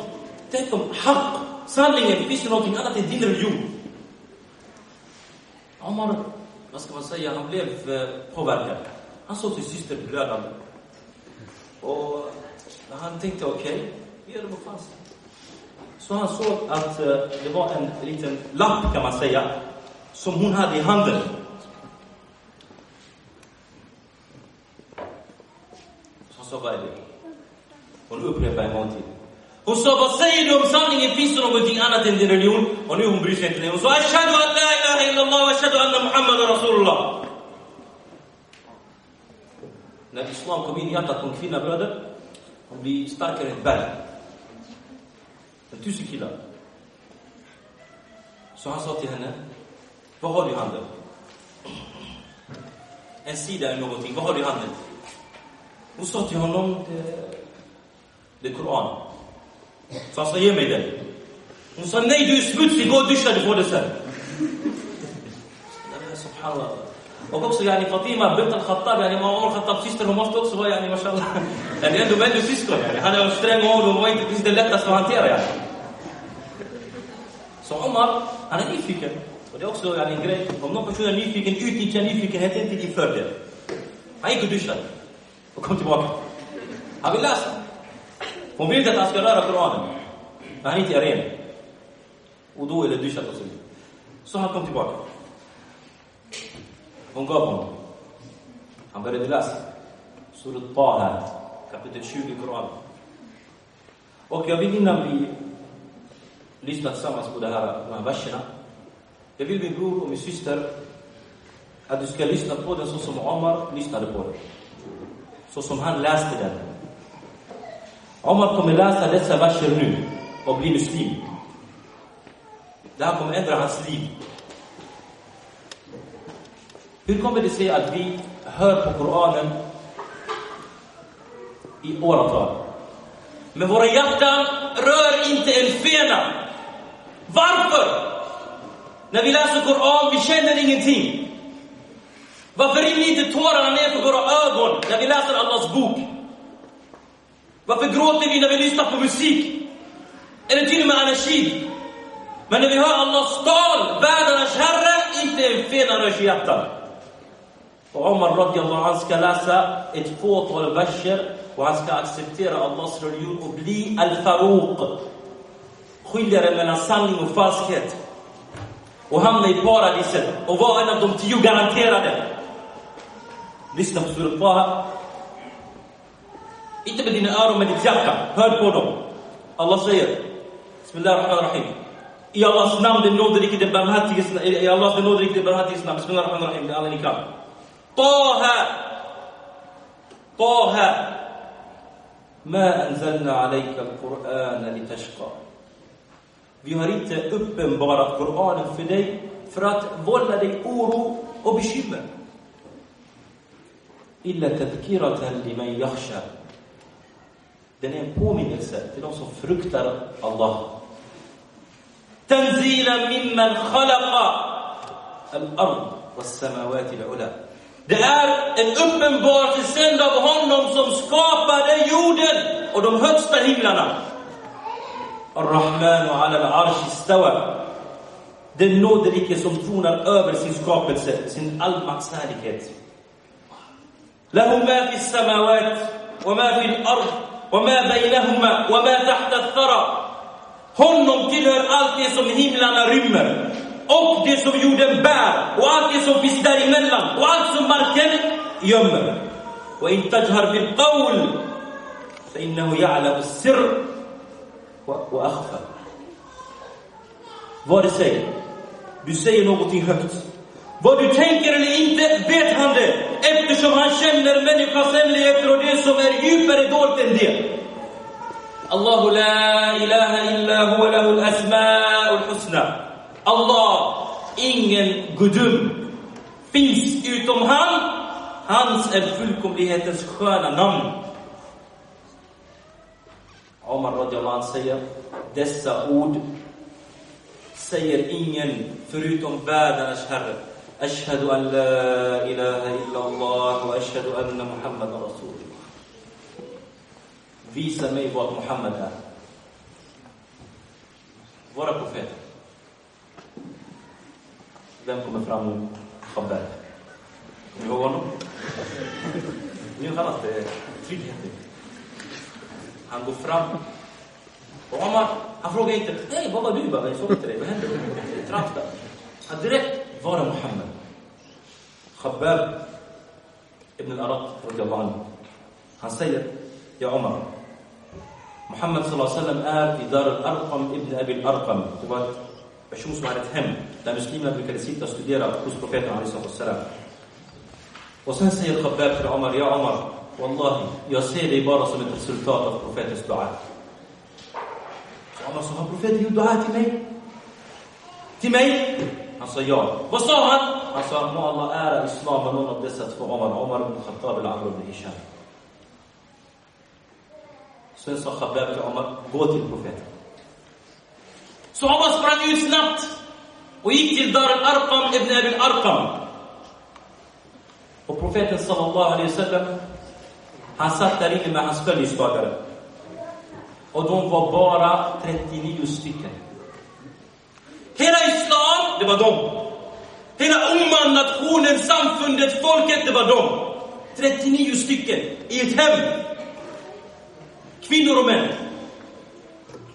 Tänk om haq, sanningen, finns det någonting annat än din religion? Omar, vad ska man säga, han blev eh, påverkad. Han såg sin syster blödande. Och han tänkte, okej, vi gör det på fanns. Så han såg att eh, det var en liten lapp, kan man säga, som hon hade i handen. Så han sa, vad är det? Hon upprepade en gång till. Hon sa, vad säger du om sanningen? Finns det någonting annat än din religion? Och nu hon bryr sig inte längre. Hon sa, Ashhadu an la ilaha illallah wa ashhadu anna Muhammadan Rasulullah. När islam kom in i hjärtat på en kvinna, bröder, hon blir starkare än ett berg. En tusen killar. Så han sa till henne, vad har du i handen? En sida eller någonting, vad har du i handen? Hon sa till honom, det är Koran. Så han sa, ge mig den. Hon sa, nej du är smutsig, gå och duscha, du får det sen. Subhanallah. Och också yani Fatima bint al-Khattab, yani Omar al-Khattabs syster, hon måste också vara yani mashallah. [LAUGHS] Yani ändå väldigt syskon yani. Han är sträng och hon var inte precis det lättaste att hantera yani. Så Omar, han är nyfiken. Och det är också yani, en grej, om någon person är nyfiken, utnyttja nyfikenheten till din fördel. Han gick och duschade och kom tillbaka. Han vill läsa. Hon vill inte att han ska röra Koranen. Men han inte är ren. Och då är det duschat och så vidare. Så han kom tillbaka. Hon gav honom. Han började läsa. Surat Taha, kapitel 20 i Koranen. Och jag vill innan vi lyssnar tillsammans på det här, de här verserna. Jag vill min bror och min syster att du ska lyssna på den så som Omar lyssnade på den. Så som han läste den. Omar kommer läsa dessa verser nu och bli muslim. Det här kommer ändra hans liv. Hur kommer det sig att vi hör på Koranen i åratal? Men våra hjärtan rör inte en fena. Varför? När vi läser Koran, vi känner ingenting. Varför rinner inte tårarna ner för våra ögon när vi läser Allahs bok? Varför gråter vi när vi lyssnar på musik? Eller till och med anashid? Men när vi hör Allahs tal, världarnas Herre, inte en fena rörs i hjärtat. Och Omar radiallahu han ska läsa ett fåtal verser och han ska acceptera Allahs religion och bli al-Faruq. Skiljaren mellan sanning och falskhet. Och hamna i paradiset och vara en av de tio garanterade. Lyssna på Surat Baha. Inte med dina öron, med ditt hjärta. Hör på dem. Allah säger Bismillahirrahmanirrahim. I Allahs namn, den nåderike, den barmhärtiges I Allahs den nåderike, den barmhärtiges namn. Bismillahirrahmanirrahim. Det är alla ni kan. Taha. Taha. ما أنزلنا عليك القرآن لتشقى Vi har inte uppenbarat Koranen för dig för att vålla dig oro och bekymmer. Illa tadhkiratan liman yakhsha. Den är en påminnelse till de som fruktar Allah. Tanzila mimman khalaqa al-ard was-samawati al-ula. Det är en uppenbarelse sänd av honom som skapade jorden och de högsta himlarna. Ar-Rahman och al-Arsh istawa. Den nåderike som tronar över sin skapelse, sin allmaktshärlighet. Lahu ma fi samawat wa ma fi al-ard wa ma bainahuma wa ma tahta al-thara. Honom tillhör allt det som himlarna rymmer och det som jorden bär och allt det som finns däremellan och allt som marken gömmer. وإن تجهر بالقول فإنه يعلم السر وأخفى. Vad det säger. Du säger någonting högt. Vad du tänker eller inte vet han det eftersom han känner människans hemligheter och det som är djupare dolt än det. الله لا إله إلا هو له الأسماء الحسنى Allah, ingen gudum, finns utom han. Hans är fullkomlighetens sköna namn. Omar radiallahu säger, dessa ord säger ingen förutom världarnas Herre. Ashhadu an la ilaha illa Allah wa ashhadu anna Muhammad Rasulullah. Visa mig vad Muhammad är. Våra profeter. Vem kommer fram nu? Khabbab. Kommer du ihåg honom? Nu kallas det trygghet. Han går fram. Och Omar, han frågar inte Nej, vad var du? Jag såg inte dig. Vad hände? Tramsta. Han direkt, var är Muhammed? Khabbab ibn al-Arat, han säger, Ja Omar, Muhammed sallallahu alaihi wasallam är i Dar al-Arqam ibn Abi al-Arqam. Det var en person som hade ett hem där muslimerna brukade sitta och studera hos profeten alaihi Och sen säger Khabbab till Omar, ja Omar, Wallahi, jag ser dig bara som ett resultat av profetens dua. Så Omar sa, har profeten gjort dua till mig? till mig? Han sa ja. Sahaba Så sprang ut snabbt och gick till Dar al-Arqam ibn Abil-Arqam. Och profeten sallallahu alaihi wasallam, han satt där inne med hans följeslagare. Och de var bara 39 stycken. Hela islam, det var de. Hela umman, nationen, samfundet, folket, det var de. 39 stycken i ett hem. Kvinnor och män.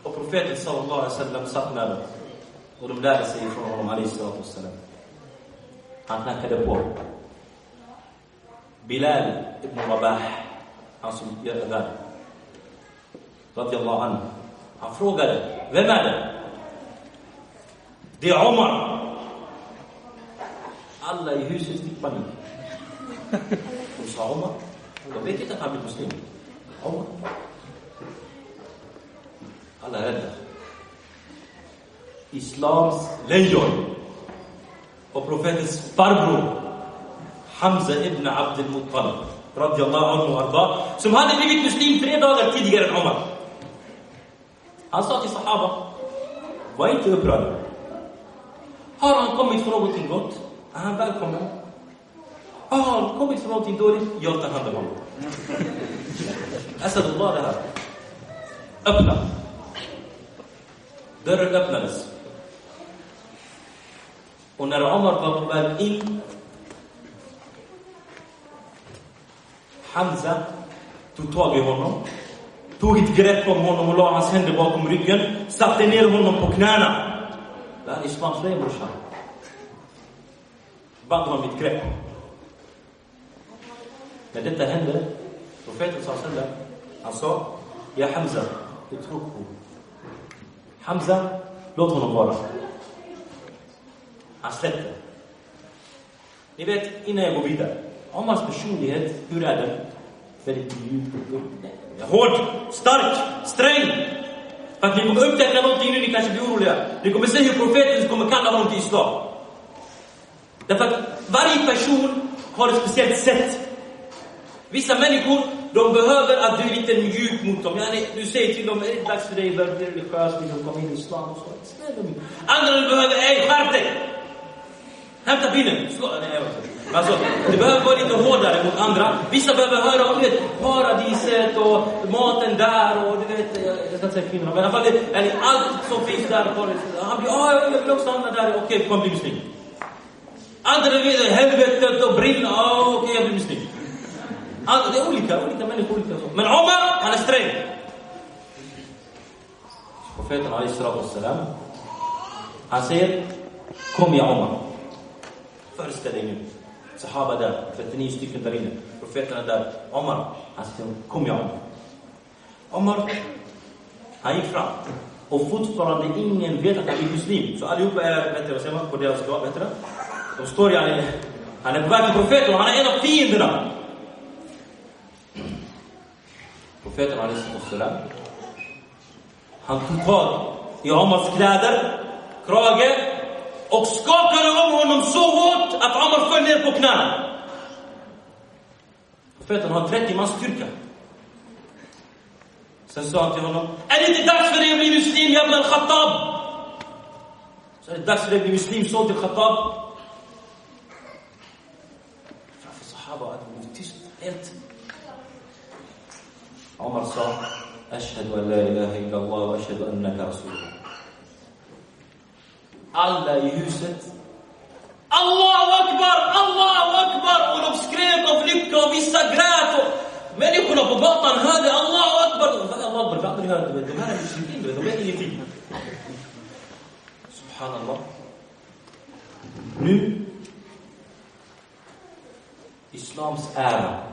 Och profeten sallallahu alaihi wasallam satt med dem. Och de lärde sig från honom, alaihi wassalam. Han knackade på. Bilal ibn Rabah, han som gör adhan. Radiallahu anhu. Han frågade, vem är det? Det är Omar. Alla i huset fick panik. Är rädda. Islams lejon och profetens farbror Hamza ibn Abd al-Muttalib radiyallahu anhu arda, som hade blivit muslim tre dagar tidigare än Omar. Han sa till Sahaba, var inte upprörda. Har han kommit för någonting gott, är han välkommen. Har han kommit för någonting dåligt, jag tar hand om honom. Asadullah det här. Öppna. درجه بنفسه ونرى عمر بقبل إن حمزة تطوغي هونو توغي تقريب بهم هونو ملوع عس هند بوكم ريجن ساتنير هونو بكنانا لا إسمان خليم رشا بعد ما بيتقريب ندت هند وفيت صلى الله عليه وسلم يا حمزة اتركه Hamza, låt honom vara. Han släppte. Ni vet, innan jag går vidare. Omars personlighet, hur är den? Väldigt mjuk och Hård, stark, sträng. För att ni kommer upptäcka någonting nu, ni kanske blir oroliga. Ni kommer se hur profeten kommer kalla honom till islam. Därför att varje person har ett speciellt sätt. Vissa människor, de behöver att du är lite mjuk mot dem. Du säger till dem, är det dags för dig att börja bli religiös, vill du komma in i islam och så. Andra du behöver, ey skärp dig! Hämta pinnen! Slå! Nej. Alltså, du behöver vara lite hårdare mot andra. Vissa behöver höra om det, paradiset och maten där och du vet, jag, jag ska inte säga kvinnorna, men i alla fall allt som finns där. Han blir, ah, jag vill också hamna där, okej, okay, kom bli muslim. Andra vill helvetet och brinna, ah, okej, okay, jag blir muslim. Andra, det är olika, olika människor, olika så. Men Omar, han är sträng. Profeten Ali Salam, han säger, kom ja Omar. Föreställ dig nu. Sahaba där, 39 stycken där inne. Profeterna där. Omar, han sa kom jag Omar. Omar, han gick fram. Och fortfarande ingen vet att han är muslim. Så allihopa är, vet du, vad säger man på deras dag, vet du det? De står i, han är, han är på väg till profeten och han är en av fienderna. Profeten salam han tag i Omars kläder, krage och skakade om honom så hårt att Omar föll ner på knäna. Profeten har 30 mans styrka. Sen sa han till honom, är det inte dags för dig att bli muslim, jävla al-Khattab? Så är det dags för dig att bli muslim, son till Khattab. Framför sahaba att de blev tyst helt. عمر صح أشهد أن لا إله إلا الله وأشهد أنك رسول الله. يوسف الله أكبر الله أكبر ونبسكريت وفليبك وميستقرات من يقول أبو بطن هذا الله أكبر الله أكبر بعطني هذا بعطني هذا بعطني هذا سبحان الله. Nu, إسلام ära,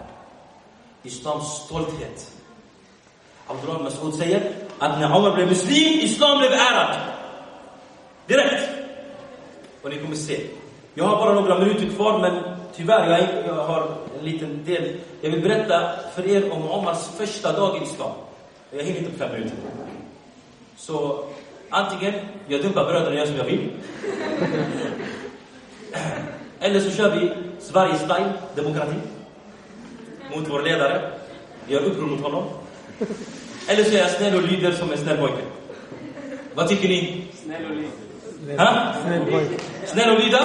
إسلام stolthet, Abdullah Mas'ud säger att när Omar blev muslim, Islam blev ärad. Direkt. Och ni kommer se. Jag har bara några minuter kvar, men tyvärr, jag, jag har en liten del. Jag vill berätta för er om Omars första dag i Islam. Jag hinner inte på fem minuter. Så Antingen jag dumpar bröderna och gör som jag vill. [CLEARS THROAT] Eller så kör vi Sverige-style, demokrati. Mot vår ledare. Gör uppror mot honom. Eller så är jag snäll och lyder som en snäll pojke. Vad tycker ni? Snäll och liten. Ha? Snäll och lyda?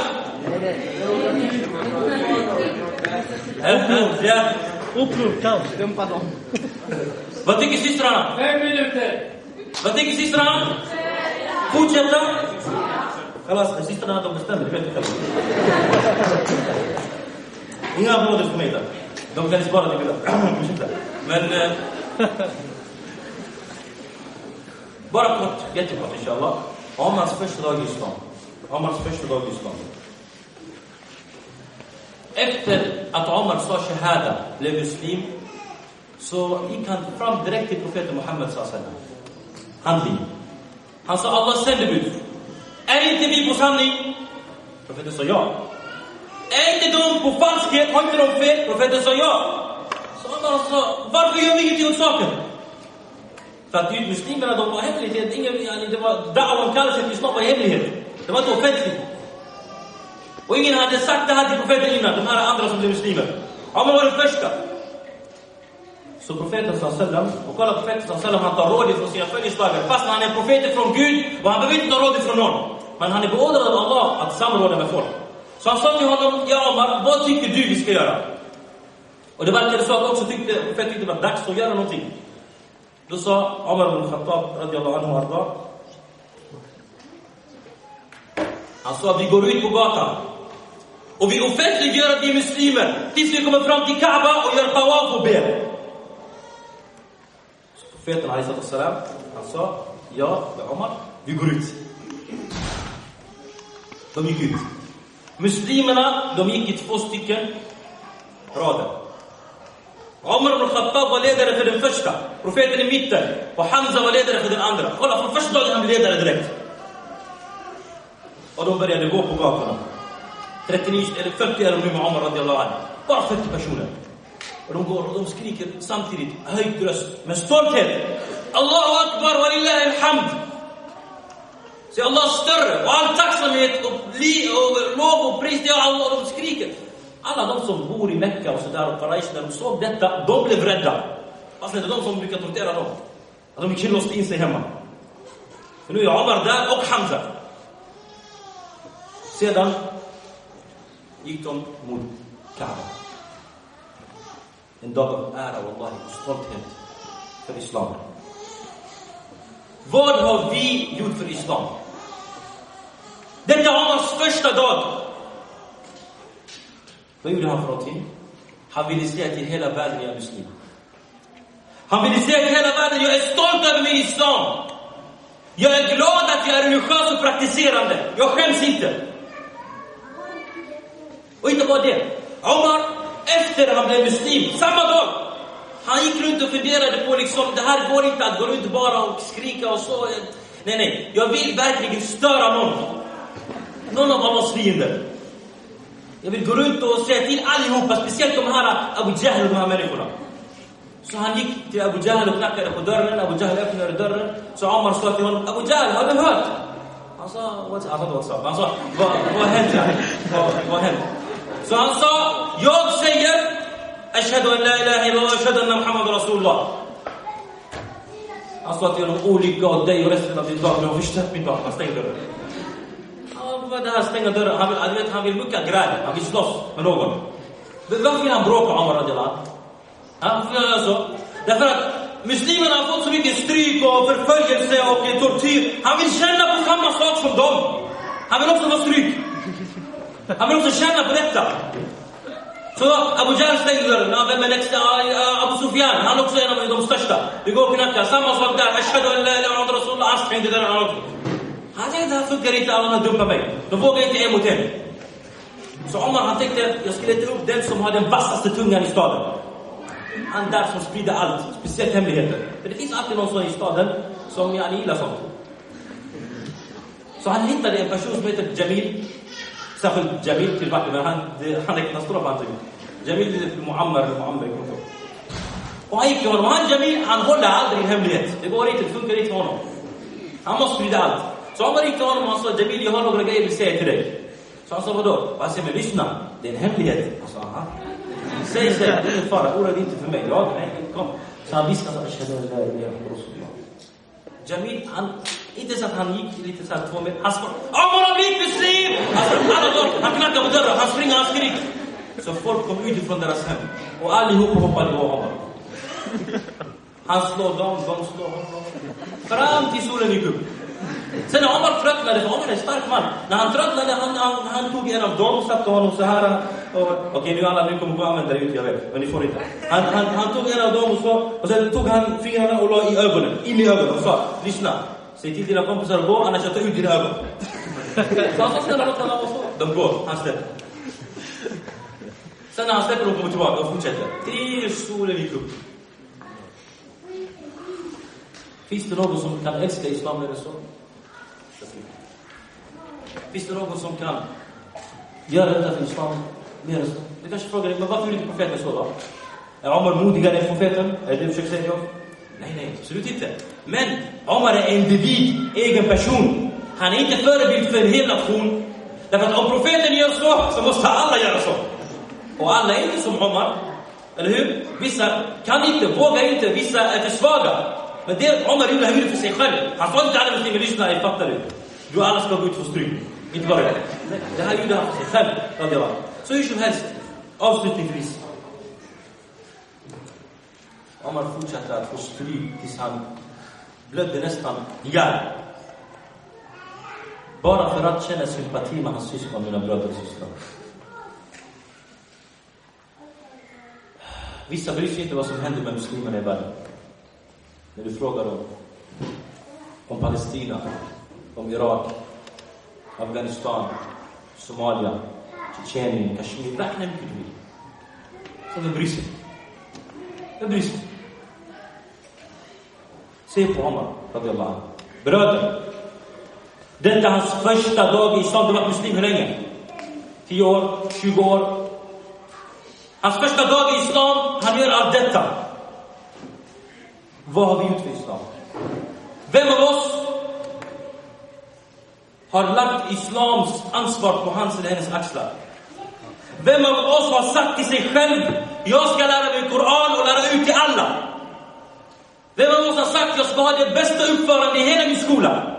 Ja. Uppror, kaos. Dumpa dem. Vad tycker systrarna? Fem minuter! Vad tycker systrarna? Fortsätta? Kalas, systrarna de bestämmer, vet själv. Inga applåder för mig där. De kan spara till middag. Men... Eh, bara kort, jättekort inshallah. Omars första dag i Islam. Omars första dag i Islam. Efter att Omar sa shahada, blev muslim, så gick han fram direkt till profeten Muhammed sallallahu alaihi wasallam. Handling. Han sa Allahs sändebud. Är inte vi på sanning? Profeten sa ja. Är inte de på falskhet? Har inte de fel? Profeten sa ja. Så Omar sa, varför gör vi ingenting åt saken? För att muslimerna, de var hemlighet. Ingen, det var da'wan kallade sig till islam var hemlighet. Det var inte offentligt. Och ingen hade sagt det här till profeten innan, de här andra som blev muslimer. Omar var den första. Så profeten sallam, och kolla profeten sallam, han tar råd från sina följeslagare. Fast han är profet från Gud och han behöver inte ta råd från någon. Men han är beordrad av Allah att samråda med folk. Så han sa till honom, ja Omar, vad tycker du vi ska göra? Och det verkade så att också tyckte, profeten tyckte det var dags att göra någonting. Då sa Omar ibn Khattab, radiallahu anhu arda. Han vi går ut på gatan. Och vi offentliggör att vi är muslimer tills vi kommer fram till Kaaba och gör tawaf och ber. Så profeten salam, han sa, ja, Omar, vi går ut. De gick ut. Muslimerna, de gick i två stycken rader. Omar ibn Khattab var ledare för den första, profeten i mitten, och Hamza var ledare för den andra. Kolla, från första dagen han blev ledare direkt. Och de började gå på gatorna. 39, eller 40 är de nu med Omar radiallahu anhu. Bara 40 personer. Och de går och de skriker samtidigt, höjd röst, med stolthet. Allahu akbar wa lillahi alhamd. Så Allah är större och all tacksamhet och, li, och lov och pris Det är Allah. Och de skriker. Alla de som bor i Mecka och sådär och Quraysh, när de såg detta, de blev rädda. Fast det är de som brukar tortera dem. Att de gick låste in sig hemma. För nu är Omar där och Hamza. Sedan gick de mot Kaaba. En dag av ära, wallahi, och stolthet för Islam. Vad har vi gjort för Islam? Detta är Omars första dag. Vad gjorde han för någonting? Han ville säga till hela världen, jag är muslim. Han ville säga till hela världen, jag är stolt över min islam. Jag är glad att jag är religiös och praktiserande. Jag skäms inte. Och inte bara det. Omar, efter han blev muslim, samma dag, han gick runt och funderade på liksom, det här går inte att gå runt bara och skrika och så. Nej, nej, jag vill verkligen störa någon. Någon av Allahs fiender. Jag vill gå runt och säga till allihopa, speciellt de här Abu Jahl och de här människorna. Så han gick till Abu Jahl och knackade på dörren. Abu Jahl öppnade dörren. Så Omar sa till honom, Abu Jahl, har du hört? Han sa, what's up? Han sa, han sa vad, vad hände? Vad, vad hände? Så han sa, jag säger Ashhadu an la ilaha illallah wa ashhadu anna Muhammad rasulullah. Han sa till honom, olycka åt dig och resten av din dag. Du har förstört min dag. Han stängde dörren. هذا استنى دور هذا الأدوات هم يلبك أجراد هم يسلوس من أول دفع فينا بروك عمر رضي الله ها فينا لسه دفع مسلمين أفضل سوي كستريك أو في فرجل سيا أو في تورتير هم يشلنا بكم مسوات في الدم هم يلبس مستريك هم يلبس شلنا بريتا سوا أبو جالس تيجي دور نا في من أكس أبو سفيان هم يلبس أنا من دم ستة يقول فينا كلا سام مسوات ده أشهد أن لا إله إلا الله رسول الله أصحين دينا على رجل han också. Han tänkte, det här funkar inte. Alla de dumpar mig. De vågar inte en mot en. Så Omar han tänkte, jag ska leta upp den som har den vassaste tungan i staden. Han där som sprider allt, speciellt hemligheter. För det finns alltid någon sån i staden som jag gillar sånt. Så han hittade en person som heter Jamil. Särskilt Jamil till vatten, men han, han är katastrof antagligen. Jamil är Muammar Muammar, jag Och han gick till honom. Han Jamil, han håller aldrig en hemlighet. Det går inte, det funkar inte för honom. Han måste sprida allt. Så Omar gick till honom och sa, Jamil, jag har några grejer vill säga till dig. Så han sa, vadå? Och han sa, men lyssna, det är en hemlighet. Han sa, aha. Säg, säg, det är ingen fara, oroa dig inte för mig. Ja, nej, kom. Så han viskade, ashhadu an la ilaha illallah. Jamil, han, inte så att han gick lite så här två meter. Han sprang, Omar har blivit muslim! Alltså, alla dagar, han knackade på dörren, han springer, han skriker. Så folk kom ut från deras hem. Och allihopa hoppade på Omar. Han slår dem, de slår honom. Fram till solen gick upp. Sen när Omar tröttnade, för Omar är en stark man. När han tröttnade, han, han, han tog en av dem, satte honom så här. och- Okej, nu alla, nu kommer och använda det ut, jag vet. Men ni får inte. Han, han, han tog en av dem och så, och sen tog han fingrarna och la i ögonen, in i ögonen och sa, lyssna. Säg till dina kompisar att gå, annars jag tar ut dina ögon. [LAUGHS] Så han sa, snälla låt alla vara så. De går, han släpper. Sen när han släpper, de kommer tillbaka och fortsätter. Tills solen gick upp. Finns det någon som kan älska islam eller så? Finns det någon som kan göra detta för islam mer än så? Du kanske frågar dig, men varför gjorde inte profeten så då? Är Omar modigare än profeten? Är det det du försöker säga jag? Nej, nej, absolut inte. Men Omar är en individ, egen person. Han är inte förebild för en hel nation. Därför att om profeten gör så, så måste alla göra så. Och alla är inte som Omar. Eller hur? Vissa kan inte, vågar inte, vissa är för svaga. Men det Omar gjorde, han gjorde för sig själv. Han sa inte till alla muslimer, lyssna, jag fattar du. Du alla ska gå ut för stryk. Inte bara det. Nej, Det här gjorde han för sig själv. radiallahu anhu. Så hur som helst, avslutningsvis. Omar fortsatte att få stryk tills han blödde nästan ihjäl. Bara för att känna sympati med hans syskon, mina bröder och systrar. Vissa bryr sig inte vad som händer med muslimerna i världen. När du frågar dem om Palestina, om Irak, Afghanistan, Somalia, Tjetjenien, Kashmir. Räkna hur mycket du vill. Så vem bryr sig? Vem bryr sig? Se på Omar, radiallahu anhu. Bröder. Detta är hans första dag i islam. Du har varit muslim hur länge? 10 år? 20 år? Hans första dag i islam, han gör allt detta. Vad har vi gjort för islam? Vem av oss har lagt islams ansvar på hans eller hennes axlar? Vem av oss har sagt till sig själv, jag ska lära mig Koran och lära ut till alla? Vem av oss har sagt, jag ska ha det bästa uppförande i hela min skola?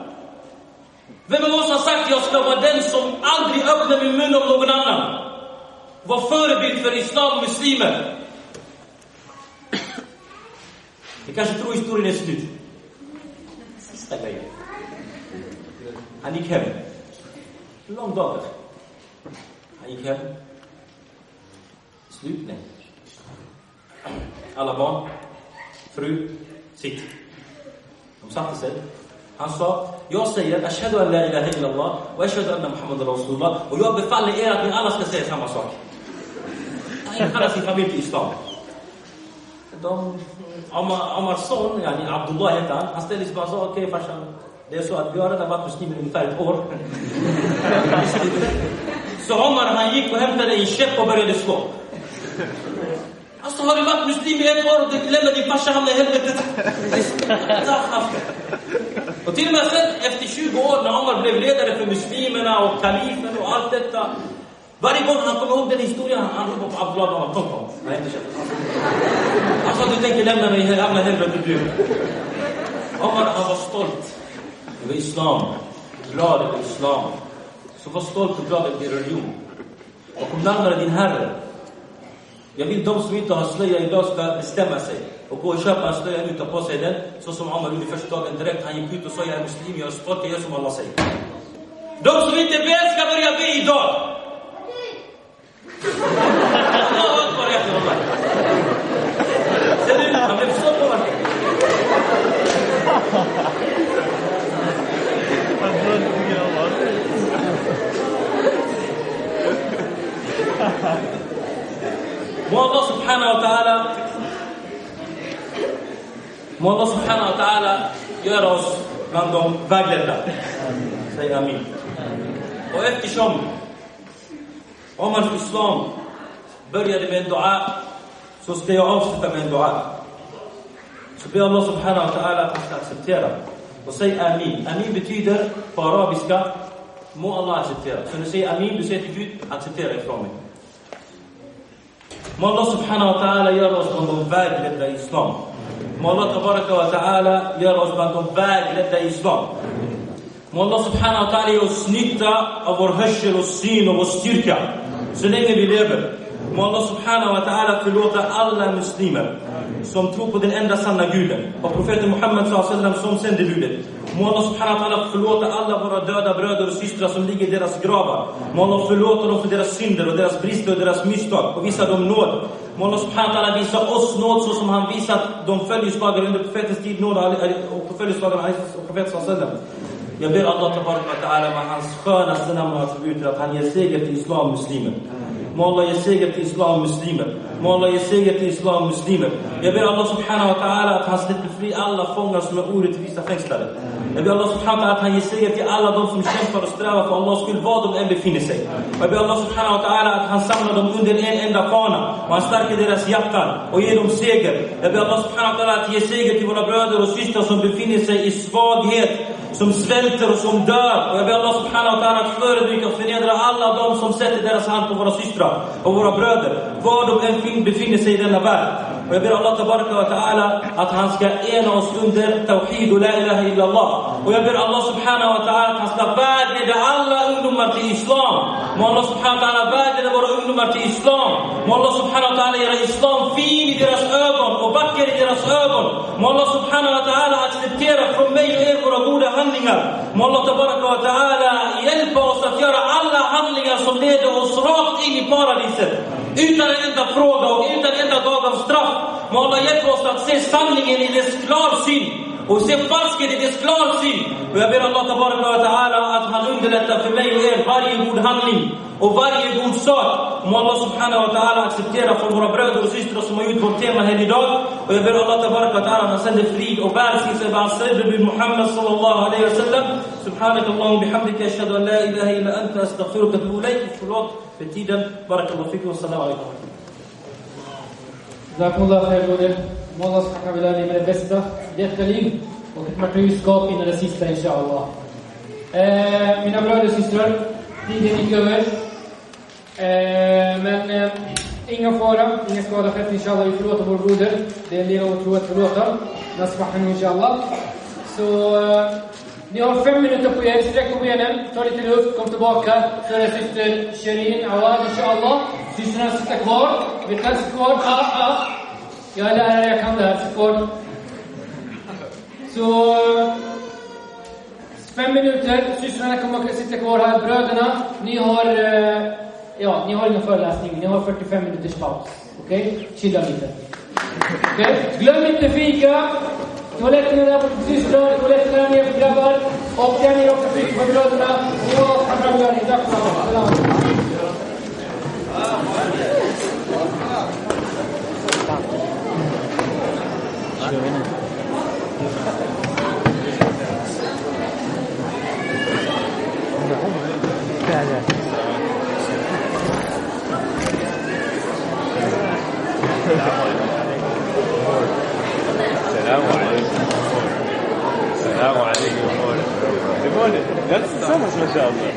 Vem av oss har sagt, jag ska vara den som aldrig öppnar min mun om någon annan? Var förebild för islam och muslimer. Ni kanske tror historien är slut. Sista grejen. Han gick hem. En lång dag. Han gick hem. Slut? Nej. Alla barn, fru, sitt. De satte sig. Han sa, jag säger ashhadu an la ilaha illallah och ashhadu anna muhammad rasulullah och jag befaller er att ni alla ska säga samma sak. Han kallar sin familj till islam. De, Omar, Omars son, yani Abdullah heter han, han ställde sig bara så, sa, okej farsan, det är så att vi har redan varit muslimer i ungefär ett år. så Omar han gick och hämtade en käpp och började slå. Alltså har du varit muslim i ett år och du lämnar din farsa hamna i helvetet? och till och med sen efter 20 år när Omar blev ledare för muslimerna och kalifen och allt detta. Varje gång han kommer ihåg den historien, han ropar på Abdullah och kom kom. Nej, inte käften. Han sa du tänker lämna mig i hamna i du. Omar han var stolt över islam, glad över islam. Så var stolt och glad över din religion. Och kom närmare din Herre. Jag vill de som inte har slöja idag ska bestämma sig och gå och köpa en slöja nu, ta på sig den. Så som Omar gjorde första dagen direkt. Han gick ut och sa jag är muslim, jag är stolt, jag gör som Allah säger. De som inte ber ska börja be idag. Allahu akbar, ya Allah. Ser du? Han blev så påverkad. Må Allah subhanahu wa ta'ala Må Allah subhanahu wa ta'ala göra oss bland de vägledda. Säg amin. Och eftersom Med en dua så ska jag avsluta med en dua. Så ber Allah subhanahu wa ta'ala att acceptera. Och säg amin. Amin betyder på arabiska, må Allah acceptera. Så när du säger amin, du säger till Gud, acceptera ifrån mig. Må Allah subhanahu wa ta'ala göra oss bland de vägledda i Islam. Må Allah tabaraka wa ta'ala göra oss bland de vägledda i Islam. Må Allah subhanahu wa ta'ala ge oss nytta av vår hörsel och syn och vår styrka. Så länge vi lever. Må Allah subhanahu wa ta'ala förlåta alla muslimer som tror på den enda sanna guden och profeten Muhammed sallam alaihi wasallam som sändebudet. Må Allah subhanahu wa ta'ala förlåta alla våra döda bröder och systrar som ligger i deras gravar. Må Allah förlåta dem för deras synder och deras brister och deras misstag och visa dem nåd. Må Allah subhanahu wa ta'ala visa oss nåd så som han visat de följeslagare under profetens tid nåd och följeslagarna och profeten sallam. Jag ber Allah tabarak ta'ala med hans skönaste namn och attributer att han ger seger till islam muslimer. Må Allah ge seger till islam muslimer. Må Allah ge seger till islam muslimer. Jag ber Allah subhanahu wa ta'ala att han släpper fri alla fångar som är orättvisa fängslade. Jag ber Allah subhanahu wa ta'ala att han ger seger till alla de som kämpar och strävar för Allahs skull, var de än befinner sig. Jag ber Allah subhanahu wa ta'ala att han samlar dem under en enda fana och han stärker deras hjärtan och ger dem seger. Jag ber Allah subhanahu wa ta'ala att ge seger till våra bröder och systrar som befinner sig i svaghet, som svälter och som dör. Och jag ber Allah subhanahu wa ta'ala att förödmjuka och förnedra alla de som sätter deras hand på våra systrar och våra bröder, var de än befinner sig i denna värld. Och jag ber Allah tabaraka wa ta'ala att han ska ena oss under Tawhid och La ilaha illallah. Och jag ber Allah subhanahu wa ta'ala att han ska vägleda alla ungdomar till Islam. Må Allah subhanahu wa ta'ala vägleda våra ungdomar till Islam. Må Allah subhanahu wa ta'ala göra Islam fin i deras ögon och vacker i deras ögon. Må Allah subhanahu wa ta'ala acceptera från mig och er våra goda handlingar. Må Allah tabaraka wa ta'ala hjälpa oss att göra alla handlingar som leder oss rakt in i paradiset. Utan en enda fråga och utan av straff. Må Allah hjälpa oss att se sanningen i dess klarsyn och se falskhet i dess klarsyn. Och jag ber Allah tabaraka wa ta'ala att han underlättar för mig och er varje god handling och varje god sak. Må Allah subhanahu wa ta'ala acceptera från våra bröder och systrar som har gjort vårt tema här idag. Och jag ber Allah tabaraka wa ta'ala att han sänder frid och välsignelse över hans sändebud Muhammad sallallahu alaihi wa sallam. سبحانك اللهم بحمدك اشهد ان لا اله الا انت استغفرك واتوب اليك förlåt för tiden barakallahu fikum wassalamu alaikum Jazakumullah khair broder. Må Allah med det bästa i detta liv och ett martyrskap innan det sista inshallah. Eh, mina bröder och systrar, tiden gick över. Eh, men eh, ingen fara, ingen skada skett inshallah. Vi förlåter vår broder. Det är en del av vår tro att förlåta. Nasbahanu inshallah. Så eh, ni har fem minuter på er. Sträck på benen, ta lite luft, kom tillbaka. Före syster Shirin Awad inshallah. Systrarna sitter kvar. Vi kan sitta kvar. Ah, ah. Jag är lärare, jag kan det här. Sitt kvar. Så... Fem minuter. Systrarna kommer att sitta kvar här. Bröderna, ni har... Eh, ja, ni har ingen föreläsning. Ni har 45 minuters paus. Okej? Chilla lite. Okej? Glöm inte fika. Toaletten är där borta för systrar. Toaletten är där nere för grabbar. Och السلام عليكم Hur mår ni? Vi är tillsammans med Allah.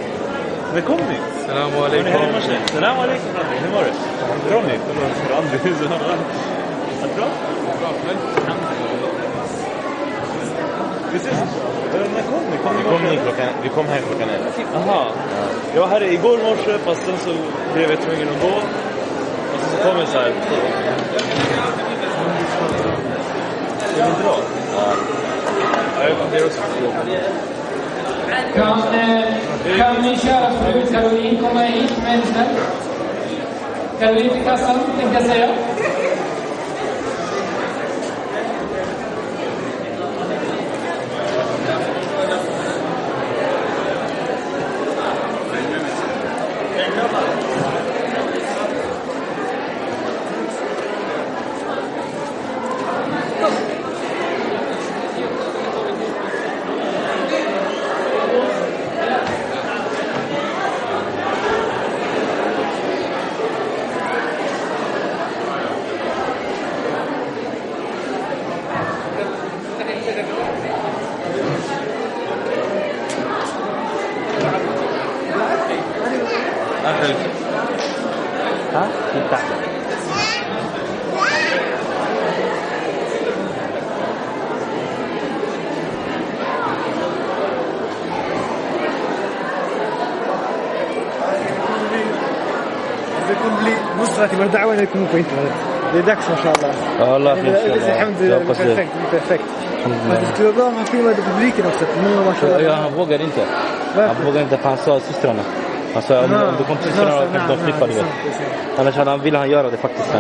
Välkommen! السلام Hur är det عليكم morse? Salam alaikum Rami. Hur mår du? Ronny? Förlåt, Randi. Allt bra? Vi ses När kom ni? Kom ni Vi kom, morse? hit klockan, vi kom här klockan ett. Jaha. Jag var här igår morse fast sen så blev jag tvungen att gå. Och så kom jag så här. Ska vi dra? Kan, kan min kära fru Caroline komma hit med en snäll? Caroline kassan, tänkte jag säga. Det kommer på internet. Det är dags mashallah. Ja, Allah det. perfekt. Det är perfekt. Det skulle vara bra om han filmade publiken också. Ja, han vågar inte. Han vågar inte för han sa systrarna. Han sa om, du kom till systrarna kanske de flippar du vet. Annars hade han, ville han göra det faktiskt.